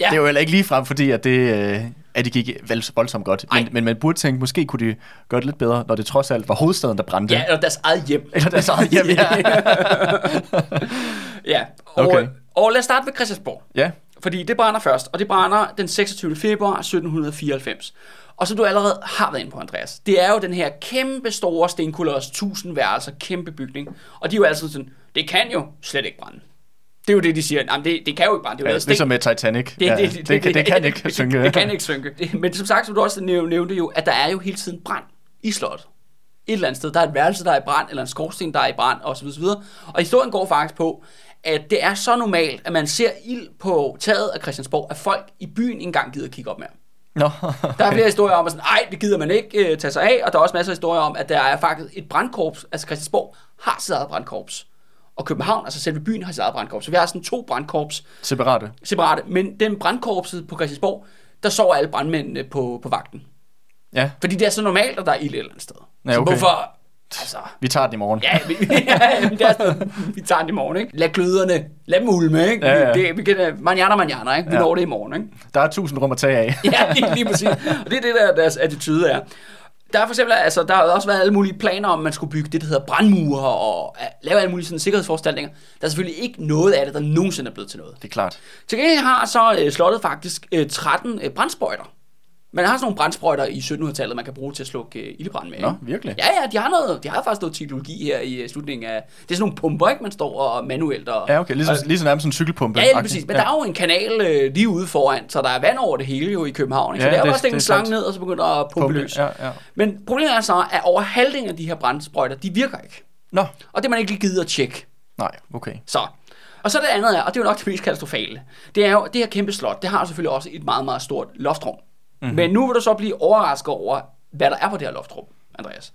Ja.
det er jo heller ikke lige frem, fordi at det, øh, at det gik voldsomt godt.
Ej.
Men, men man burde tænke, måske kunne de gøre det lidt bedre, når det trods alt var hovedstaden, der brændte.
Ja, eller deres eget hjem.
Eller deres eget hjem, ja.
ja, og,
Okay.
og lad os starte ved Christiansborg.
ja.
Fordi det brænder først, og det brænder den 26. februar 1794. Og som du allerede har været inde på, Andreas, det er jo den her kæmpe store stenkullers 1000 værelser, kæmpe bygning. Og de er jo altid sådan, det kan jo slet ikke brænde. Det er jo det, de siger. Jamen, det, det kan jo ikke brænde. Det er jo
ja ligesom med Titanic.
Det,
ja,
det,
det, det, kan, det kan ikke synke.
Det kan ikke synke. Det- Men som sagt, som du også næv- nævnte jo, at der er jo hele tiden brand i slottet. Et eller andet sted. Der er et værelse, der er i brand, eller en skorsten, der er i brand, osv. osv. Og historien går faktisk på, at det er så normalt, at man ser ild på taget af Christiansborg, at folk i byen ikke engang gider kigge op mere.
Nå,
Der er flere historier om, at sådan, ej, det gider man ikke øh, tage sig af, og der er også masser af historier om, at der er faktisk et brandkorps, altså Christiansborg har sit eget brandkorps, og København, altså selve byen, har sit eget brandkorps. Så vi har sådan to brandkorps,
Separate.
separate. Men den brandkorpset på Christiansborg, der sover alle brandmændene på, på vagten.
Ja,
Fordi det er så normalt, at der er ild et eller andet sted.
Ja,
Så
okay.
hvorfor... Altså,
vi tager den i morgen.
ja, vi, ja, det er sådan, vi tager den i morgen, ikke? Lad gløderne, lad dem ulme, ikke?
Ja, ja.
Det, vi kan, manjana, manjana, ikke? Vi
Ja.
når det i morgen, ikke?
Der er tusind rum at tage af.
Ja, lige, lige præcis. Og det er det, der deres attitude er. Der er for eksempel, altså, der har også været alle mulige planer om, at man skulle bygge det, der hedder brandmure og uh, lave alle mulige sådan, sikkerhedsforanstaltninger. Der er selvfølgelig ikke noget af det, der nogensinde er blevet til noget.
Det er klart.
Til gengæld har så uh, slottet faktisk uh, 13 uh, brandsprøjter. Man har sådan nogle brandsprøjter i 1700-tallet, man kan bruge til at slukke uh, ildebrand med.
Nå,
ikke?
virkelig?
Ja, ja, de har, noget, de har faktisk noget teknologi her i uh, slutningen af... Det er sådan nogle pumper, ikke? Man står og manuelt og...
Ja, okay. Ligesom, ligesom nærmest en cykelpumpe.
Ja, ja, præcis. Men ja. der er jo en kanal øh, lige ude foran, så der er vand over det hele jo i København. Ikke? Så
Ja,
det er jo
det
en slange ned, og så begynder at pumpe,
Pumpe,
løs.
ja, ja.
Men problemet er så, at over halvdelen af de her brandsprøjter, de virker ikke.
Nå,
Og det man ikke lige givet at tjekke.
nej, okay.
Så. Og så det andet er, og det er jo nok det mest katastrofale, det er jo, det her kæmpe slot, det har selvfølgelig også et meget, meget stort loftrum. Mm-hmm. Men nu vil du så blive overrasket over, hvad der er på det her loftrum, Andreas.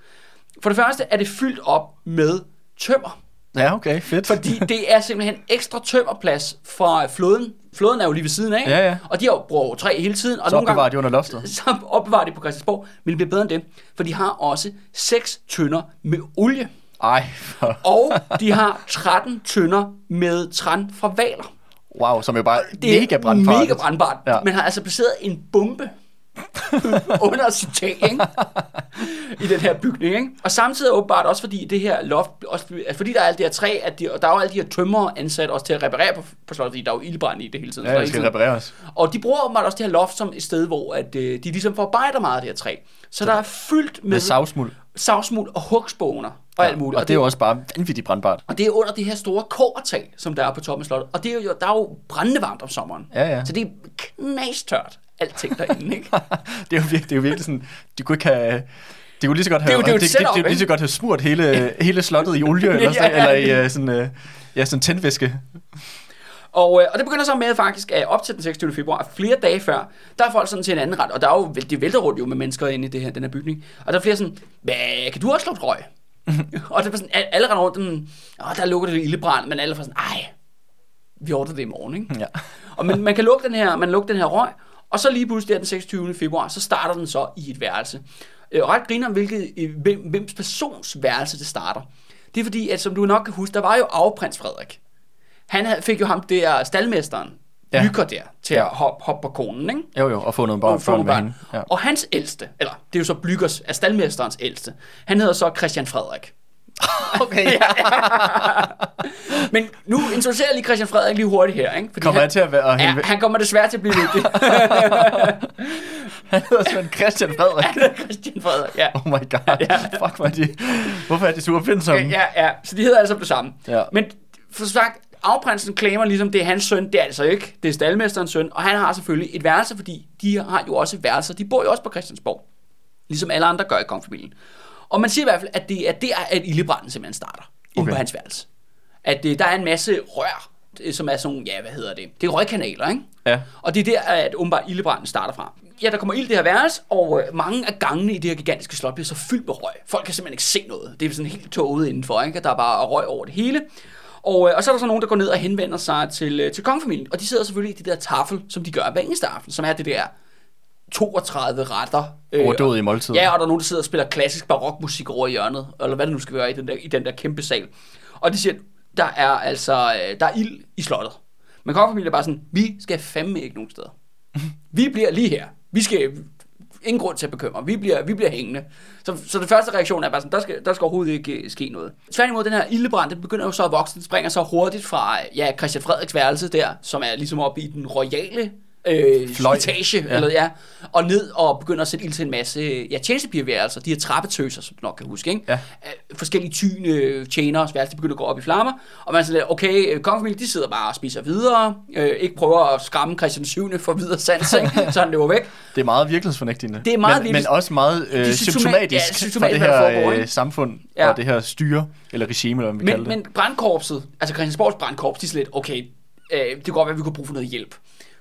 For det første er det fyldt op med tømmer.
Ja, okay, fedt.
Fordi det er simpelthen ekstra tømmerplads fra floden. Floden er jo lige ved siden af,
Ja, ja.
og de har jo brugt træ hele tiden. Og
Så
nogle gange,
opbevarer de under loftet.
så opbevarer de på Christiansborg, men det bliver bedre end det, for de har også 6 tønder med olie,
Ej, for...
og de har 13 tønder med træn fra valer.
wow, som jo bare
Det er
mega brandbart.
Mega brandbart. Ja. Man har altså placeret en bombe under sit tag, ikke? I den her bygning, ikke? Og samtidig åbenbart også fordi det her loft, også, altså fordi der er alt det her træ, at de, og der er jo alle de her tømmer ansat også til at reparere på, på slottet, fordi der er jo ildbrand i det hele tiden. så
Ja, det skal repareres.
Og de bruger åbenbart også det her loft som et sted, hvor at, øh, de ligesom forarbejder meget af det her træ. Så der er fyldt med,
Med savsmuld.
savsmuld og hugspåner og alt muligt.
Og det er jo også bare vanvittigt brandbart.
og det er under det her store kårtag, som der er på toppen af slottet. Og det er jo, der er jo brændende varmt om sommeren.
Ja, ja.
Så det er knastørt, alting derinde, ikke?
det er jo virkelig, det er jo virkelig sådan, de kunne ikke have... De kunne lige så godt have,
Det er jo- det er jo
de, de, de, de, lige så godt have smurt hele, hele slottet i olie, eller, sådan,
Ja,
eller i uh, sådan, uh, ja, sådan tændvæske.
Og, øh, og det begynder så med faktisk, at op til den 26. februar, flere dage før, der er folk sådan til en anden ret, og der er jo, det vælter rundt jo med mennesker inde i det her, den her bygning, og der er flere sådan, hvad, kan du også slukke røg? og det er sådan, alle render rundt, den, åh, der lukker det ildebrand, men alle er sådan, ej, vi ordner det i morgen, ikke?
Ja.
og man, man kan lukke den her, man lukker den her røg, og så lige pludselig der den 26. februar, så starter den så i et værelse. Øh, Og ret griner om, hvilket, hvem, hvems persons værelse det starter. Det er fordi, at som du nok kan huske, der var jo arveprins Frederik. Han fik jo ham der, staldmesteren,
Ja.
Lykker der, til
Ja.
at hoppe, hoppe på konen, ikke?
Jo, jo, og få noget børn,
Og få nogle børn.
Ja.
Og hans ældste, eller det er jo så Blyggers, er staldmesterens ældste, han hedder så Christian Frederik.
Okay, ja.
Men nu introducerer jeg lige Christian Frederik lige hurtigt her, ikke? Fordi
Kommer
han,
han til at være...
ja,
Han,
han kommer desværre til at blive vigtig.
han hedder Svend Christian Frederik.
Christian Frederik, ja.
Oh my god. Fuck, hvor er de... Hvorfor er de super opfindsomme?
Ja, ja, så de hedder altså det samme.
Ja.
Men for sagt, arveprinsen claimer ligesom, det er hans søn. Det er altså ikke. Det er staldmesterens søn. Og han har selvfølgelig et værelse, fordi de har jo også værelser. De bor jo også på Christiansborg. Ligesom alle andre gør i kongefamilien. Og man siger i hvert fald, at det er der, at ildebranden simpelthen starter. Okay.
Okay.
på hans værelse. At øh, der er en masse rør, øh, som er sådan nogle, ja, hvad hedder det? Det er røgkanaler, ikke?
Ja.
Og det er der, at åbenbart ildebranden starter fra. Ja, der kommer ild i det her værelse, og øh, mange af gangene i det her gigantiske slot bliver så fyldt med røg. Folk kan simpelthen ikke se noget. Det er sådan helt tåget indenfor, ikke? Der er bare røg over det hele. Og, og så er der så nogen, der går ned og henvender sig til, til kongefamilien. Og de sidder selvfølgelig i det der tafel, som de gør hver eneste aften, som er det der 32 retter. Øh,
Overdådige måltider.
Ja, og der er nogen, der sidder og spiller klassisk barokmusik over i hjørnet, eller hvad det nu skal være i den der, i den der kæmpe sal. Og de siger, der er altså, øh, der er ild i slottet. Men kongefamilien er bare sådan, vi skal fandme ikke nogen steder. Vi bliver lige her. Vi skal, ingen grund til at bekymre. Vi bliver, vi bliver hængende. Så, så det første reaktion er bare sådan, der skal, der skal overhovedet ikke øh, ske noget. Tværtimod, den her ildebrand, den begynder jo så at vokse. Den springer så hurtigt fra ja, Christian Frederiks værelse der, som er ligesom oppe i den royale øh, etage,
Ja.
eller ja, og ned og begynder at sætte ild til en masse ja, tjenestepigeværelser, de her trappetøser, som du nok kan huske, ikke?
Ja.
Øh, Forskellige tyne tjenere, værelser, de begynder at gå op i flammer, og man er sådan lidt, okay, øh, kongefamilien, de sidder bare og spiser videre, øh, ikke prøver at skræmme Christian 7. for videre sans, ikke? så han løber væk.
Det er meget virkelighedsfornægtende.
Det er meget
men, men også meget øh,
Det symptoma-
symptomatisk,
ja,
for
symptomatisk,
det
hvad der
her øh, samfund
Ja.
og det her styre, eller regime, eller hvad man
Men,
kalder det.
men brandkorpset, altså Christiansborgs brandkorps, de er lidt, okay, øh, det kan godt være, at vi kunne bruge for noget hjælp.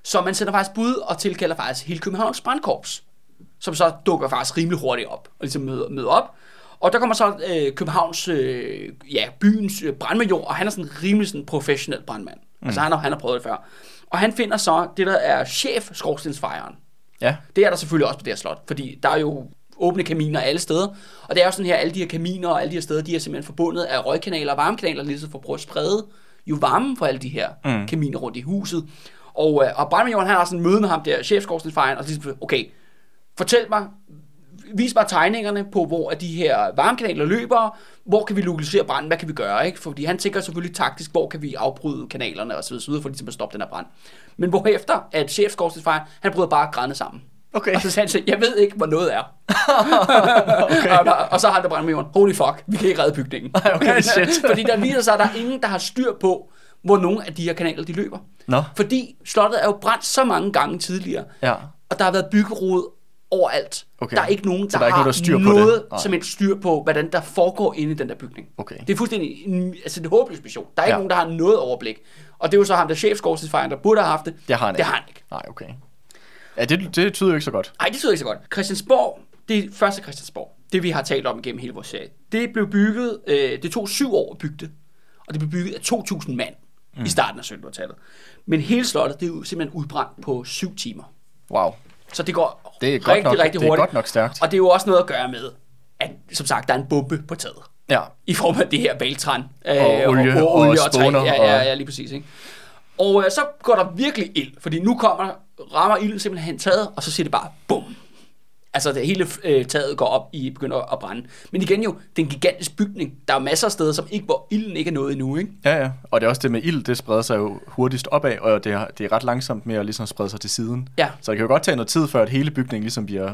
Så man sender faktisk bud og tilkalder faktisk hele Københavns brandkorps, som så dukker faktisk rimelig hurtigt op, og ligesom møder, møder op. Og der kommer så øh, Københavns, øh, ja, byens øh, brandmajor, og han er sådan rimelig sådan professionel brandmand. Mm. Altså han har, han har prøvet det før. Og han finder så det, der er chef skorstensfejeren.
Ja,
Det er der selvfølgelig også på det her slot, fordi der er jo åbne kaminer alle steder. Og det er jo sådan her, alle de her kaminer og alle de her steder, de er simpelthen forbundet af røgkanaler og varmekanaler, ligesom for at prøve at sprede jo varmen for alle de her mm. kaminer rundt i huset. Og, øh, og brandmajoren, han har sådan møde med ham der, chefskorstensfejeren, og ligesom, okay, fortæl mig, vis mig tegningerne på, hvor er de her varmekanaler løber, hvor kan vi lokalisere branden, hvad kan vi gøre, ikke? Fordi han tænker selvfølgelig taktisk, hvor kan vi afbryde kanalerne og så videre, så for ligesom at stoppe den her brand. Men hvorefter, at chefskorstensfejeren, han bryder bare grædende sammen.
Okay.
Og så sagde han så, jeg ved ikke, hvor noget er. okay. og, og, så har han det brandmajorden, holy fuck, vi kan ikke redde bygningen.
Okay, shit.
Fordi der viser sig, at der er ingen, der har styr på, hvor nogle af de her kanaler, de løber.
Nå.
Fordi slottet er jo brændt så mange gange tidligere,
Ja.
og der har været byggerod overalt.
Okay.
Der er ikke nogen, der,
der er ikke
har
nogen, der styr på det?
noget
Nej.
som helst styr på, hvordan der foregår inde i den der bygning.
Okay.
Det er fuldstændig en, altså en håbløs mission. Der er ikke
Ja.
nogen, der har noget overblik. Og det er jo så ham, der chefskovstilfejren, der burde have haft det.
Det har han
det
ikke.
har han ikke.
Nej, okay. Ja, det, det tyder jo ikke så godt.
Nej, det tyder ikke så godt. Christiansborg, det er første Christiansborg. Det vi har talt om gennem hele vores serie. Det blev bygget, øh, det tog syv år at bygge det. Og det blev bygget af 2.000 mand mm. i starten af 1700-tallet. Men hele slottet, det er jo simpelthen udbrændt på syv timer.
Wow.
Så det går
Det er godt
rigtig,
nok-
rigtig
det er
hurtigt.
godt nok stærkt.
Og det er jo også noget at gøre med, at som sagt, der er en bombe på taget.
Ja.
I form af det her valtran. Øh,
Og olie
og,
og
olie og, træ.
spåner
Ja, ja,
og-
ja, lige præcis. Ikke? Og øh, så går der virkelig ild, fordi nu kommer, rammer ilden simpelthen taget, og så siger det bare bum. Altså det hele øh, taget går op i begynder at brænde. Men igen jo, det er en gigantisk bygning. Der er masser af steder, som ikke, hvor ilden ikke er nået endnu. Ikke?
Ja, ja. Og det er også det med ild, det spreder sig jo hurtigst opad, og det er, det er ret langsomt med at ligesom sprede sig til siden.
Ja.
Så det kan jo godt tage noget tid, før at hele bygningen ligesom bliver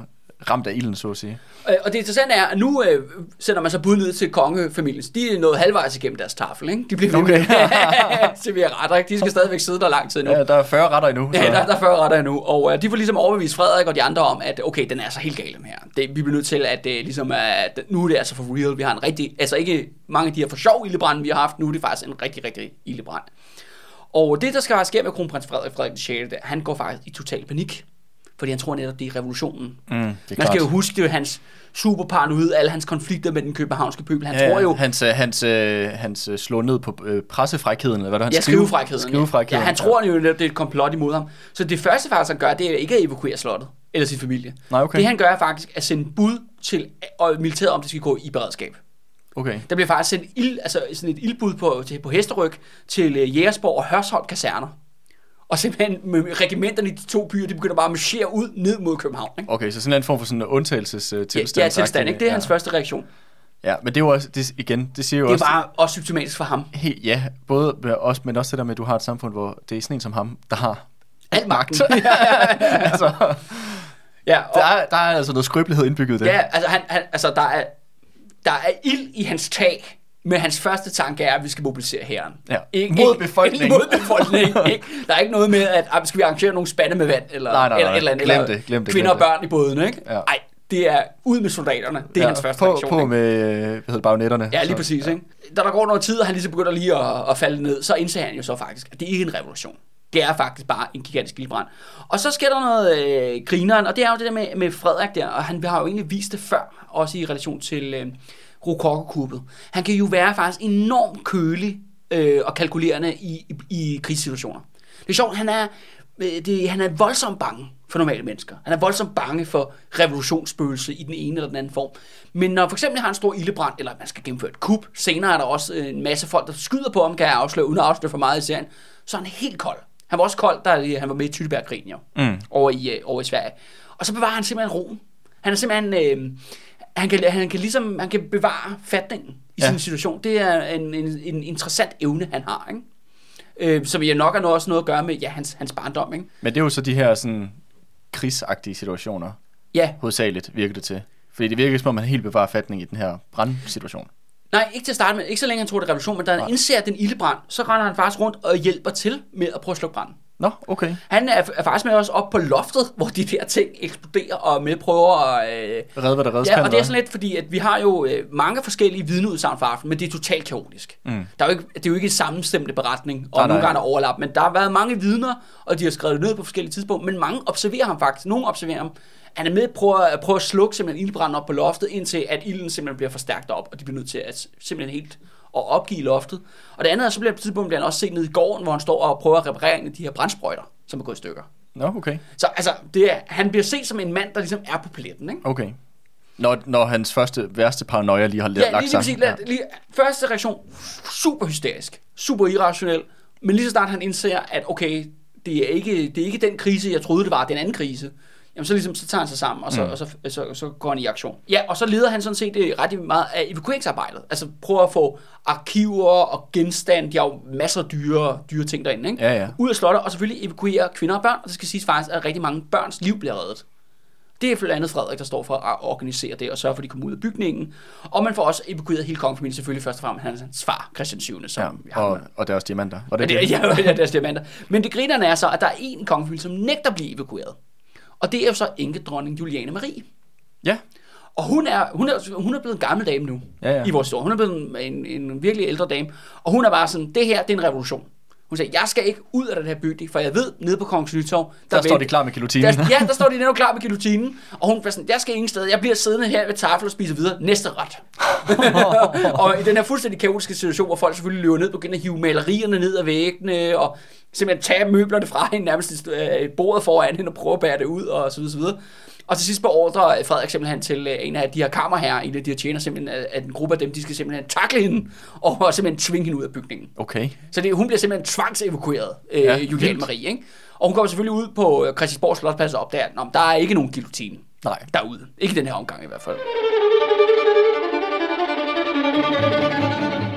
ramt af ilden, så at sige.
Øh, Og det interessante er, at nu øh, sender man så bud ned til kongefamilien. De er nået halvvejs igennem deres tafel. Ikke? De bliver
Okay.
vi er ret, ikke? De skal stadigvæk sidde der lang tid nu.
Ja, der er 40 retter endnu.
Ja, der, der er 40 retter endnu, og øh, de får ligesom overbevist Frederik og de andre om, at okay, den er altså helt gal, den her. Det, vi bliver nødt til, at det ligesom at nu er det altså for real. Vi har en rigtig, altså ikke mange af de her for sjov ildebrand, vi har haft, nu er det faktisk en rigtig, rigtig ildebrand. Og det, der skal ske med kronprins Frederik, Frederik 6., det, er, han går faktisk i total panik. Fordi han tror netop, det er revolutionen.
Mm, det er
Man
klart.
skal jo huske, det hans superparanoid, alle hans konflikter med den københavnske pøbel. Han
Ja,
tror jo,
Hans, øh, hans, øh, hans øh, slå ned på øh, pressefrækheden, eller hvad der han
Ja, skrivefrækheden.
Skrivefrækheden.
Ja, han tror jo, at det er et komplot imod ham. Så det første faktisk, han gør, det er ikke at evakuere slottet eller sin familie.
Nej, okay.
Det han gør er faktisk at sende bud til og militæret, om det skal gå i beredskab.
Okay.
Der bliver faktisk sendt ild, altså sådan et ildbud på, til, på Hesteryg til uh, Jægersborg og Hørsholm kaserner. Og simpelthen med regimenterne i de to byer, de begynder bare at marchere ud ned mod København. Ikke?
Okay, så sådan en form for sådan en undtagelsestilstand.
Ja, ja, tilstand, ikke? Det er hans første reaktion.
Ja, men det er jo også, det, igen, det siger jo
Det er
også...
bare også symptomatisk for ham.
Helt, ja, både os, men også det der med, at du har et samfund, hvor det er sådan en som ham, der har
Alt magten.
altså,
ja, og,
der, er, der er altså noget skrøbelighed indbygget i det.
Ja, altså, han, han, altså der, er, der er ild i hans tag, men hans første tanke er, at vi skal mobilisere herren.
Ja. Mod befolkningen.
Mod befolkningen. Ikke? Der er ikke noget med, at ah, skal vi arrangere nogle spande med vand, eller,
Nej, nej,
eller,
nej.
eller, andet,
Glem
eller
det, glem det,
kvinder
glem
og børn i båden. Ikke?
Ja.
Ej, det er ud med soldaterne. Det er ja, hans første
på,
reaktion.
På
ikke?
med, hvad hedder bagnetterne.
Ja, lige
Så-
præcis. Ikke? Da der går noget tid, og han lige så begynder lige at, at falde ned, så indser han jo så faktisk, at det ikke er en revolution. Det er faktisk bare en gigantisk ildbrand. Og så sker der noget øh, grineren, og det er jo det der med, med Frederik der, og han har jo egentlig vist det før, også i relation til øh, Rokokokuppet. Han kan jo være faktisk enormt kølig øh, og kalkulerende i, i, i krigssituationer. Det er sjovt, han er, øh, det, han er voldsomt bange for normale mennesker. Han er voldsomt bange for revolutionsspøgelse i den ene eller den anden form. Men når for eksempel har en stor ildebrand, eller man skal gennemføre et kup, senere er der også øh, en masse folk, der skyder på ham, kan jeg afsløre, uden at afsløre for meget i serien, så er han helt kold. Han var også kold, da han var med i Tyttebergkrigen jo,
Mm.
over, i, øh, over i Sverige. Og så bevarer han simpelthen roen. Han er simpelthen... Øh, han kan, han kan ligesom han kan bevare fatningen i
Ja.
sin situation. Det er en, en, en interessant evne, han har. Ikke? Øh, som jeg nok har noget, også noget at gøre med ja, hans, hans barndom. Ikke?
Men det er jo så de her sådan krigsagtige situationer,
Ja,
hovedsageligt virker det til. Fordi det virker som om, man helt bevarer fatning i den her brandsituation.
nej, ikke til at starte med. Ikke så længe han tror, det er revolution, men da han
Nej.
indser den ildebrand, så render han faktisk rundt og hjælper til med at prøve at slukke branden.
Nå, okay.
Han er, er faktisk med os op på loftet, hvor de der ting eksploderer, og med prøver at... Øh,
Red, hvad der reddes
Ja, og det er sådan lidt, fordi at vi har jo øh, mange forskellige vidneudsagn for aftenen, men det er totalt kaotisk.
Mm.
Der er jo ikke, det er jo ikke en sammenstemte beretning, og
Nej,
nogle
nej.
gange er der overlap, men der har været mange vidner, og de har skrevet det ned på forskellige tidspunkter, men mange observerer ham faktisk. Nogle observerer ham. Han er med at prøve at, prøve at slukke simpelthen ildbranden op på loftet, indtil at ilden simpelthen bliver forstærket op, og de bliver nødt til at simpelthen helt at opgive loftet. Og det andet er, så bliver på et tidspunkt bliver han også set ned i gården, hvor han står og prøver at reparere en af de her brandsprøjter, som er gået i stykker.
Nå, okay.
Så altså, det er, han bliver set som en mand, der ligesom er på paletten, ikke?
Okay. Når, når hans første værste paranoia lige har
Ja,
lagt
lige,
sig.
lige, præcis, lige, første reaktion, super hysterisk, super irrationel, men lige så snart han indser, at okay, det er ikke, det er ikke den krise, jeg troede, det var, det er en anden krise, jamen så, ligesom, så tager han sig sammen, og så, mm. og så, så, så går han i aktion. Ja, og så leder han sådan set øh, ret meget af evakueringsarbejdet. Altså prøver at få arkiver og genstande, de har jo masser af dyre, dyre ting derinde, ikke?
Ja, ja.
ud af slottet, og selvfølgelig evakuere kvinder og børn, og det skal siges faktisk, at rigtig mange børns liv bliver reddet. Det er blandt andet Frederik, der står for at organisere det og sørge for, at de kommer ud af bygningen. Og man får også evakueret hele kongefamilien, selvfølgelig først og fremmest hans far, Christian 7. Som
Ja,
ja,
og, og deres diamanter. Var det
det,
det?
ja, ja, deres diamanter. Men det grinerne er så, at der er en kongefamilie, som nægter at blive evakueret. Og det er jo så enkedronning Juliane Marie.
Ja.
Og hun er, hun er, hun er blevet en gammel dame nu
Ja, ja.
i vores historie. Hun er blevet en, en, en virkelig ældre dame. Og hun er bare sådan, det her det er en revolution. Hun sagde, jeg skal ikke ud af den her bygning, for jeg ved, nede på Kongens Nytorv,
Der, står
vent-
de klar med guillotinen.
der, ja, der står de netop klar med guillotinen, og hun var sådan, jeg skal ingen sted, jeg bliver siddende her ved tafel og spiser videre, næste ret. og i den her fuldstændig kaotiske situation, hvor folk selvfølgelig løber ned, begynder at hive malerierne ned af væggene, og simpelthen tage møblerne fra hende, nærmest øh, bordet foran hende, og prøve at bære det ud, og så videre, så videre. Og til sidst beordrer Frederik simpelthen til øh, en af de her kammerherrer, en af de her tjener, simpelthen, at at en gruppe af dem, de skal simpelthen takle hende, og simpelthen tvinge hende ud af bygningen.
Okay.
Så det, hun bliver simpelthen tvangsevakueret, øh,
Ja,
Julian
vildt.
Marie. Ikke? Og hun kommer selvfølgelig ud på øh, Christiansborg Slotsplads og opdager, at "Nå, men der er ikke nogen guillotine
Nej.
derude. Ikke den her omgang i hvert fald.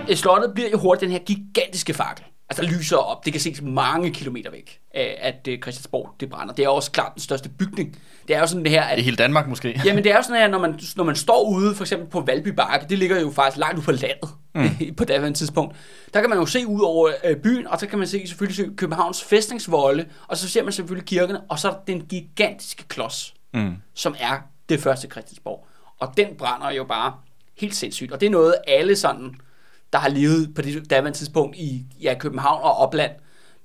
Øh, Slottet bliver jo hurtigt den her gigantiske fakkel. Altså lyser op. Det kan ses mange kilometer væk, øh, at øh, Christiansborg det brænder. Det er også klart den største bygning. Det er jo sådan det her, at
I hele Danmark måske.
Jamen det er jo sådan her, når man, når man står ude, for eksempel på Valby Bakke, det ligger jo faktisk langt ude på landet mm. på daværende tidspunkt. Der kan man jo se ud over øh, byen, og så kan man se selvfølgelig se Københavns fæstningsvolde, og så ser man selvfølgelig kirkerne, og så den gigantiske klods,
Mm.
som er det første Christiansborg. Og den brænder jo bare helt sindssygt, og det er noget alle sådan, der har levet på det daværende tidspunkt i ja, København og opland,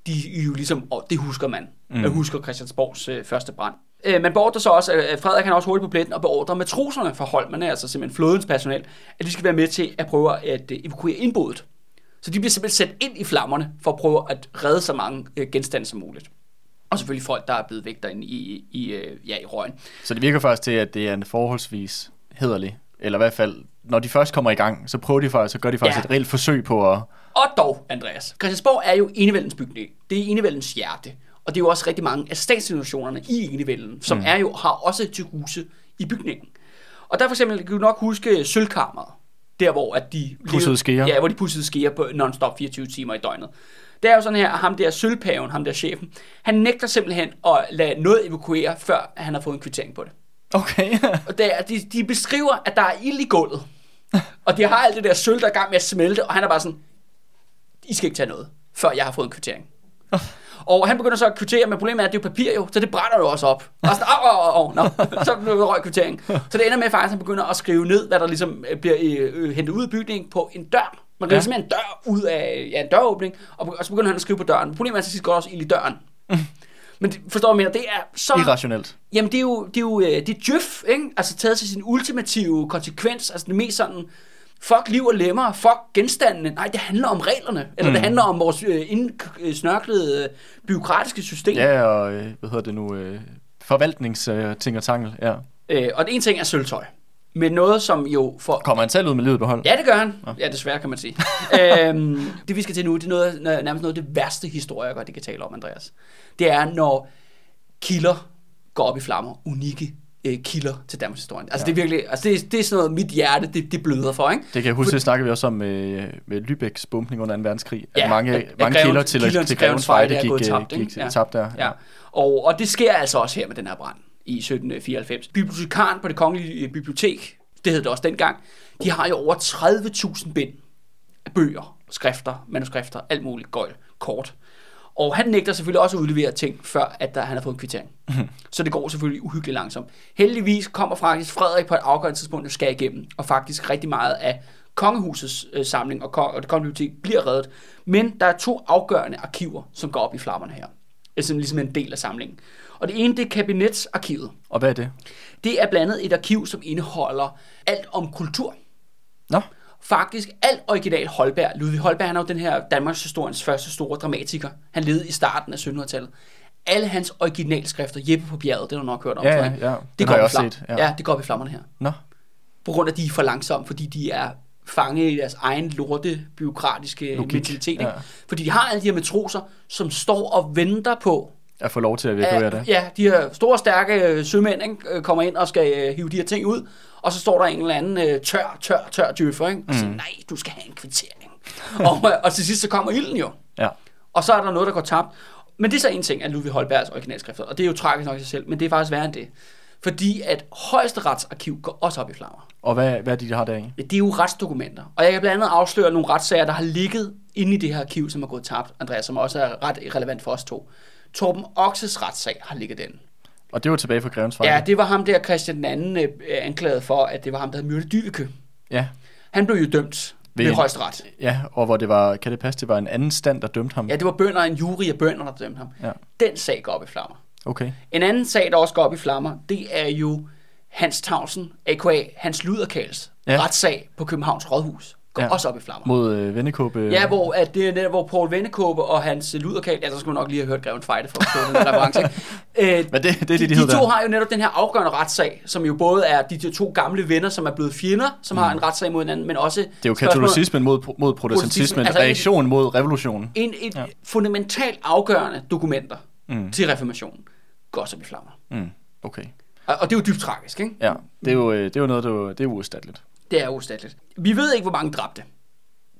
de jo ligesom, og det husker man. Mm. Man husker Christiansborgs øh, første brand. Øh, man beordrer så også, at Frederik han også hurtigt på pletten, og beordrer matroserne fra Holmerne, altså simpelthen flådens personel, at de skal være med til at prøve at øh, evakuere indbuddet. Så de bliver simpelthen sat ind i flammerne, for at prøve at redde så mange øh, genstande som muligt. Og selvfølgelig folk, der er blevet væk derinde i, i, øh, ja, i røgen.
Så det virker faktisk til, at det er en forholdsvis hederlig, eller i hvert fald, når de først kommer i gang, så prøver de faktisk, så gør de faktisk ja. et reelt forsøg på at...
Og dog, Andreas, Christiansborg er jo enevældens bygning. Det er enevældens hjerte. Og det er jo også rigtig mange af statsinstitutionerne i enevælden, som mm. er jo, har også til huse i bygningen. Og der for eksempel, kan du nok huske sølvkammeret, der hvor at de...
Pussede skeer.
Ja, hvor de pussede skeer på non-stop 24 timer i døgnet. Det er jo sådan her, at ham der sølvpaven, ham der chefen, han nægter simpelthen at lade noget evakuere, før han har fået en kvittering på det.
Okay.
og det er, de, de beskriver, at der er ild i gulvet. Og de har alt det der sølv, der er gang med at smelte, og han er bare sådan, I skal ikke tage noget, før jeg har fået en kvittering. Og han begynder så at kvittere, men problemet er, at det er jo papir jo, så det brænder jo også op. Og sådan, åh, åh, åh, nå, så røg kvittering. Så det ender med faktisk, at han begynder at skrive ned, hvad der ligesom øh, bliver øh, øh, hentet ud af bygningen på en dør. Man kan ja. simpelthen en dør ud af ja, en døråbning, og, og så begynder han at skrive på døren. Problemet er, at til sidst går også ild i døren. Men det, forstår du, mener, det er så...
Irrationelt.
Jamen, det er jo, det er jo det er djøf, ikke? Altså taget til sin ultimative konsekvens, altså det mest sådan fuck liv og lemmer, fuck genstandene. Nej, det handler om reglerne, eller mm. det handler om vores øh, indsnørklede øh, byråkratiske system.
Ja, og øh, hvad hedder det nu, øh, forvaltningsting og tangel, ja.
Øh, og det ene ting er sølvtøj. Men noget, som jo... For...
Kommer han selv ud med livet på hold?
Ja, det gør han. Ja, desværre kan man sige. øhm, det vi skal til nu, det er noget, nærmest noget af det værste historikere, de kan tale om, Andreas. Det er, når kilder går op i flammer, unikke øh, kilder til Danmarks historie. Altså ja. det er virkelig, altså det, det er sådan noget, mit hjerte, det, det bløder for, ikke?
Det kan jeg huske, det snakker vi også om med, med Lübecks bumpning under 2. verdenskrig. At ja, mange, at, mange greven, kilder til, til, Grevens Fejde gik, gik, tabt, gik ja. tabt der.
Ja. ja. Og, og det sker altså også her med den her brand i 1794. Bibliotekaren på det kongelige øh, bibliotek, det hed det også dengang, de har jo over 30.000 bind af bøger, skrifter, manuskrifter, alt muligt gøjl, kort. Og han nægter selvfølgelig også at udlevere ting, før at der, han har fået en kvittering. Mm-hmm. Så det går selvfølgelig uhyggeligt langsomt. Heldigvis kommer faktisk Frederik på et afgørende tidspunkt, der skal igennem, og faktisk rigtig meget af kongehusets øh, samling og, og det kongelige bibliotek bliver reddet. Men der er to afgørende arkiver, som går op i flammerne her. Altså ligesom en del af samlingen. Og det ene, det er kabinetsarkivet.
Og hvad er det?
Det er blandt andet et arkiv, som indeholder alt om kultur.
Nå
faktisk alt original Holberg. Ludvig Holberg han er jo den her Danmarks historiens første store dramatiker. Han levede i starten af 1700-tallet. Alle hans originalskrifter, Jeppe på bjerget, det har du nok hørt om.
Ja, ja, ja.
Det,
går, også set,
ja. ja. det går op i flammerne her.
Nå.
På grund af, at de er for langsomme, fordi de er fanget i deres egen lorte, byråkratiske Logik. mentalitet. Ikke? Ja. Fordi de har alle de her matroser, som står og venter på,
at få lov til at evakuere det.
Ja, de her store, stærke sømænd ikke, kommer ind og skal hive de her ting ud, og så står der en eller anden øh, tør, tør, tør djøffer, ikke? og siger, mm. nej, du skal have en kvittering. og, øh, og til sidst så kommer ilden jo.
Ja.
Og så er der noget, der går tabt. Men det er så en ting af Ludvig Holbergs originalskrifter, og det er jo tragisk nok i sig selv, men det er faktisk værre end det. Fordi at højesteretsarkiv går også op i flammer.
Og hvad, hvad er de har derinde?
Det er jo retsdokumenter. Og jeg kan blandt andet afsløre nogle retssager, der har ligget inde i det her arkiv, som er gået tabt, Andreas, som også er ret relevant for os to. Torben Okses retssag har ligget den.
Og det var tilbage fra Grevens
Ja, det var ham der, Christian den øh, anklaget for, at det var ham, der havde myrdet Dyveke.
Ja.
Han blev jo dømt ved, ved højesteret.
Ja, og hvor det var, kan det passe, det var en anden stand, der dømte ham?
Ja, det var bønder, en jury af bønder, der dømte ham.
Ja.
Den sag går op i flammer.
Okay.
En anden sag, der også går op i flammer, det er jo Hans Tavsen, a.k.a. Hans Luderkals, ja. retssag på Københavns Rådhus går ja. også op i flammer.
Mod øh, Vennekåbe?
Ja, hvor, at det er netop, hvor Paul Vennekåbe og hans luderkal, ja, så skulle man nok lige have hørt Greven Fejde for at få den reference.
øh, Men det, det er
de,
de,
de, de to har jo netop den her afgørende retssag, som jo både er de, to gamle venner, som er blevet fjender, som mm. har en retssag mod hinanden, men også... Det
er jo katolicismen mod, mod protestantismen, altså reaktion en, mod revolutionen.
En, et ja. fundamentalt afgørende dokumenter mm. til reformationen går op i flammer.
Mm. Okay.
Og, og det er jo dybt tragisk, ikke?
Ja, det er jo, øh, det er jo noget, der, det er uerstatteligt.
Det er uerstatteligt. Vi ved ikke, hvor mange dræbte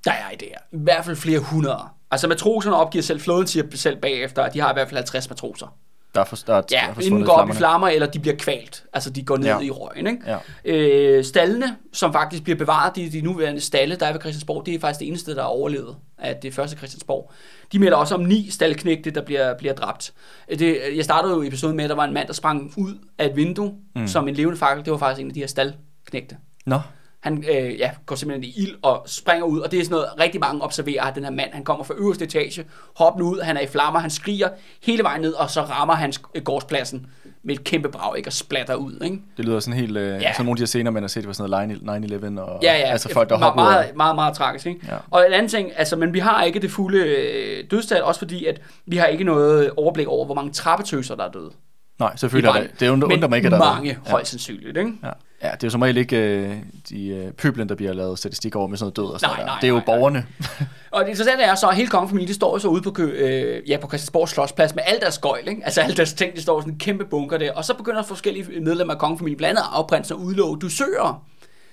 der er i det her. I hvert fald flere hundrede. Altså matroserne opgiver selv, flåden siger selv bagefter, at de har i hvert fald 50 matroser.
Der er, for, der er,
ja,
der er
enten går op i flammer, eller de bliver kvalt. Altså, de går ned ja. i røgen, ikke?
Ja.
Øh, stallene, som faktisk bliver bevaret, de, de nuværende stalle, der er ved Christiansborg, det er faktisk det eneste, der er overlevet af det første Christiansborg. De melder også om ni staldknægte, der bliver, bliver dræbt. Det, jeg startede jo episoden med, at der var en mand, der sprang ud af et vindue, mm. som en levende fakkel. Det var faktisk en af de her staldknægte.
Nå.
Han øh, ja, går simpelthen i ild og springer ud, og det er sådan noget, rigtig mange observerer, at den her mand, han kommer fra øverste etage, hopper ud, han er i flammer, han skriger hele vejen ned, og så rammer han sk- gårdspladsen med et kæmpe brag, ikke, og splatter ud, ikke?
Det lyder sådan helt... Øh,
Ja.
Sådan nogle af de her scener, man har set på sådan noget 9-11 og...
Ja, ja.
Altså folk, der hopper
meget,
af-
meget, meget tragisk, ikke?
Ja.
Og en anden ting, altså, men vi har ikke det fulde øh, dødstal, også fordi, at vi har ikke noget overblik over, hvor mange trappetøser, der er døde.
Nej, selvfølgelig er det. Det undrer, undrer mig ikke, at der er
mange, højst sandsynligt, ikke?
Ja. Ja, det er jo som regel ikke øh, de øh, pøblen, der bliver lavet statistik over med sådan noget død og sådan
Nej, nej,
Det er jo
nej, nej.
borgerne.
Og det interessante er så, at hele kongefamilien, står jo så ude på, kø, øh, ja, på Christiansborg Slottsplads med al deres gøjl, ikke? Altså alle deres ting, de står i sådan en kæmpe bunker der. Og så begynder forskellige medlemmer af kongefamilien, blandt andet arveprinsen, at udlove dusører.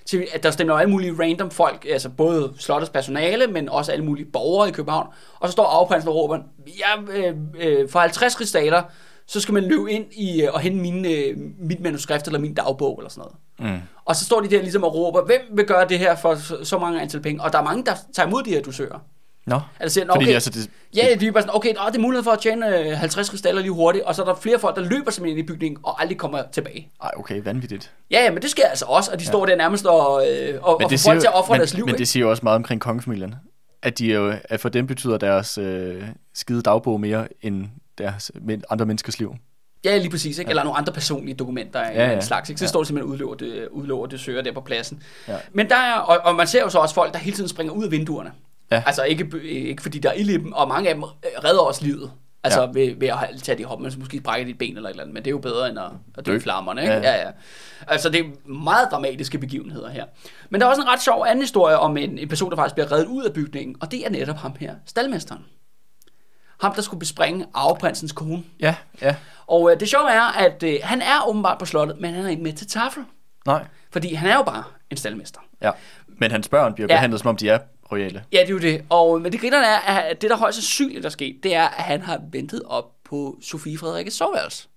Til, at der stemmer alle mulige random folk, altså både slottets personale, men også alle mulige borgere i København. Og så står arveprinsen og råber, ja, øh, øh, for 50 rigsdaler, så skal man løbe ind i, øh, og hente mine, øh, mit manuskript eller min dagbog eller sådan noget.
Mm.
Og så står de der ligesom og råber, hvem vil gøre det her for så, mange antal penge? Og der er mange, der tager imod de her dusører.
Nå,
Altså, siger, "Nå,
fordi
okay,
altså, det,
Ja, de er bare sådan, okay, nå, det er mulighed for at tjene øh, 50 kristaller lige hurtigt, og så er der flere folk, der løber simpelthen ind i bygningen og aldrig kommer tilbage.
ej, okay, vanvittigt.
Ja, ja, men det sker altså også, og de står der nærmest og, øh, og, og får folk til at ofre deres liv.
men
ikke?
det siger jo også meget omkring kongefamilien. At, de jo, at for dem betyder deres øh, skide dagbog mere end deres, men andre menneskers liv.
Ja, lige præcis, ikke? eller nogle andre personlige dokumenter af
Ja,
ja,
ja.
en slags. Ikke? Så
Ja.
står det simpelthen udløber det, udløber det søger der på pladsen.
Ja.
Men der er, og, og man ser jo så også folk, der hele tiden springer ud af vinduerne.
Ja.
Altså ikke, ikke fordi der er ild i dem, og mange af dem redder også livet. Altså
Ja.
ja. ved, ved at tage de hop, men så måske brække dit ben eller et eller andet, men det er jo bedre end at, at dø i flammerne. Ikke?
Ja.
Ja. ja, ja. Altså det er meget dramatiske begivenheder her. Men der er også en ret sjov anden historie om en, en person, der faktisk bliver reddet ud af bygningen, og det er netop ham her, staldmesteren. Ham, der skulle bespringe arveprinsens kone.
Ja, ja.
Og øh, det sjove er, at øh, han er åbenbart på slottet, men han er ikke med til tafel.
Nej.
Fordi han er jo bare en staldmester.
Ja. Men hans børn bliver
Ja.
behandlet, som om de er royale.
Ja, det er jo det. Og, men det grinerne er, at det, der højst sandsynligt er sket, det er, at han har ventet op på Sofie Frederikkes soveværelse.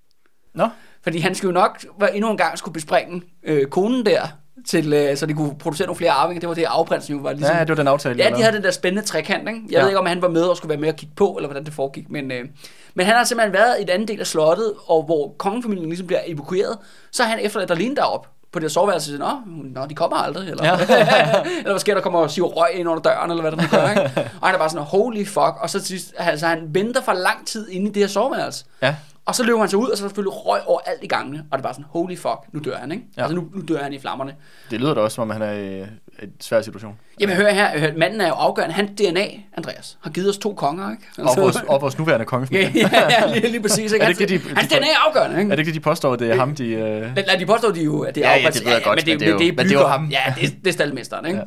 Nå,
Fordi han skulle jo nok endnu en gang skulle bespringe øh, konen der, til, øh, så de kunne producere nogle flere arvinger. Det var det, afprinsen jo var ligesom.
ja, det var den aftale.
Ja, de havde den der spændende trekant, ikke? Jeg
Ja.
ved ikke, om han var med og skulle være med og kigge på, eller hvordan det foregik, men, øh, men han har simpelthen været i et andet del af slottet, og hvor kongefamilien ligesom bliver evakueret, så han efterladt alene derop på det soveværelse, nå, nå, de kommer aldrig, eller,
Ja.
eller hvad sker der, kommer og siver røg ind under døren, eller hvad der nu gør, ikke? Og han er bare sådan, holy fuck, og så sidst, altså han venter for lang tid inde i det her soveværelse,
Ja.
Og så løber han sig ud, og så selvfølgelig røg over alt i gangene, og det er bare sådan, holy fuck, nu dør han, ikke?
Ja.
Altså nu, nu dør han i flammerne.
Det lyder da også, som om han er i en svær situation.
Jamen hør her, manden er jo afgørende. Han DNA, Andreas, har givet os to konger, ikke?
Og vores, og vores nuværende kongefamilie.
ja, ja, lige, lige præcis. Ikke?
Er det
Hans,
ikke de-
hans
de-
DNA er afgørende, ikke?
Er det ikke det, de påstår, det er ham, de... Øh...
Lad, lad de påstå, de jo, at det er
Ja, ja, det ved jeg godt,
men det,
men det er jo-
men det,
er jo ham.
Ja, det, er- det er staldmesteren, ikke?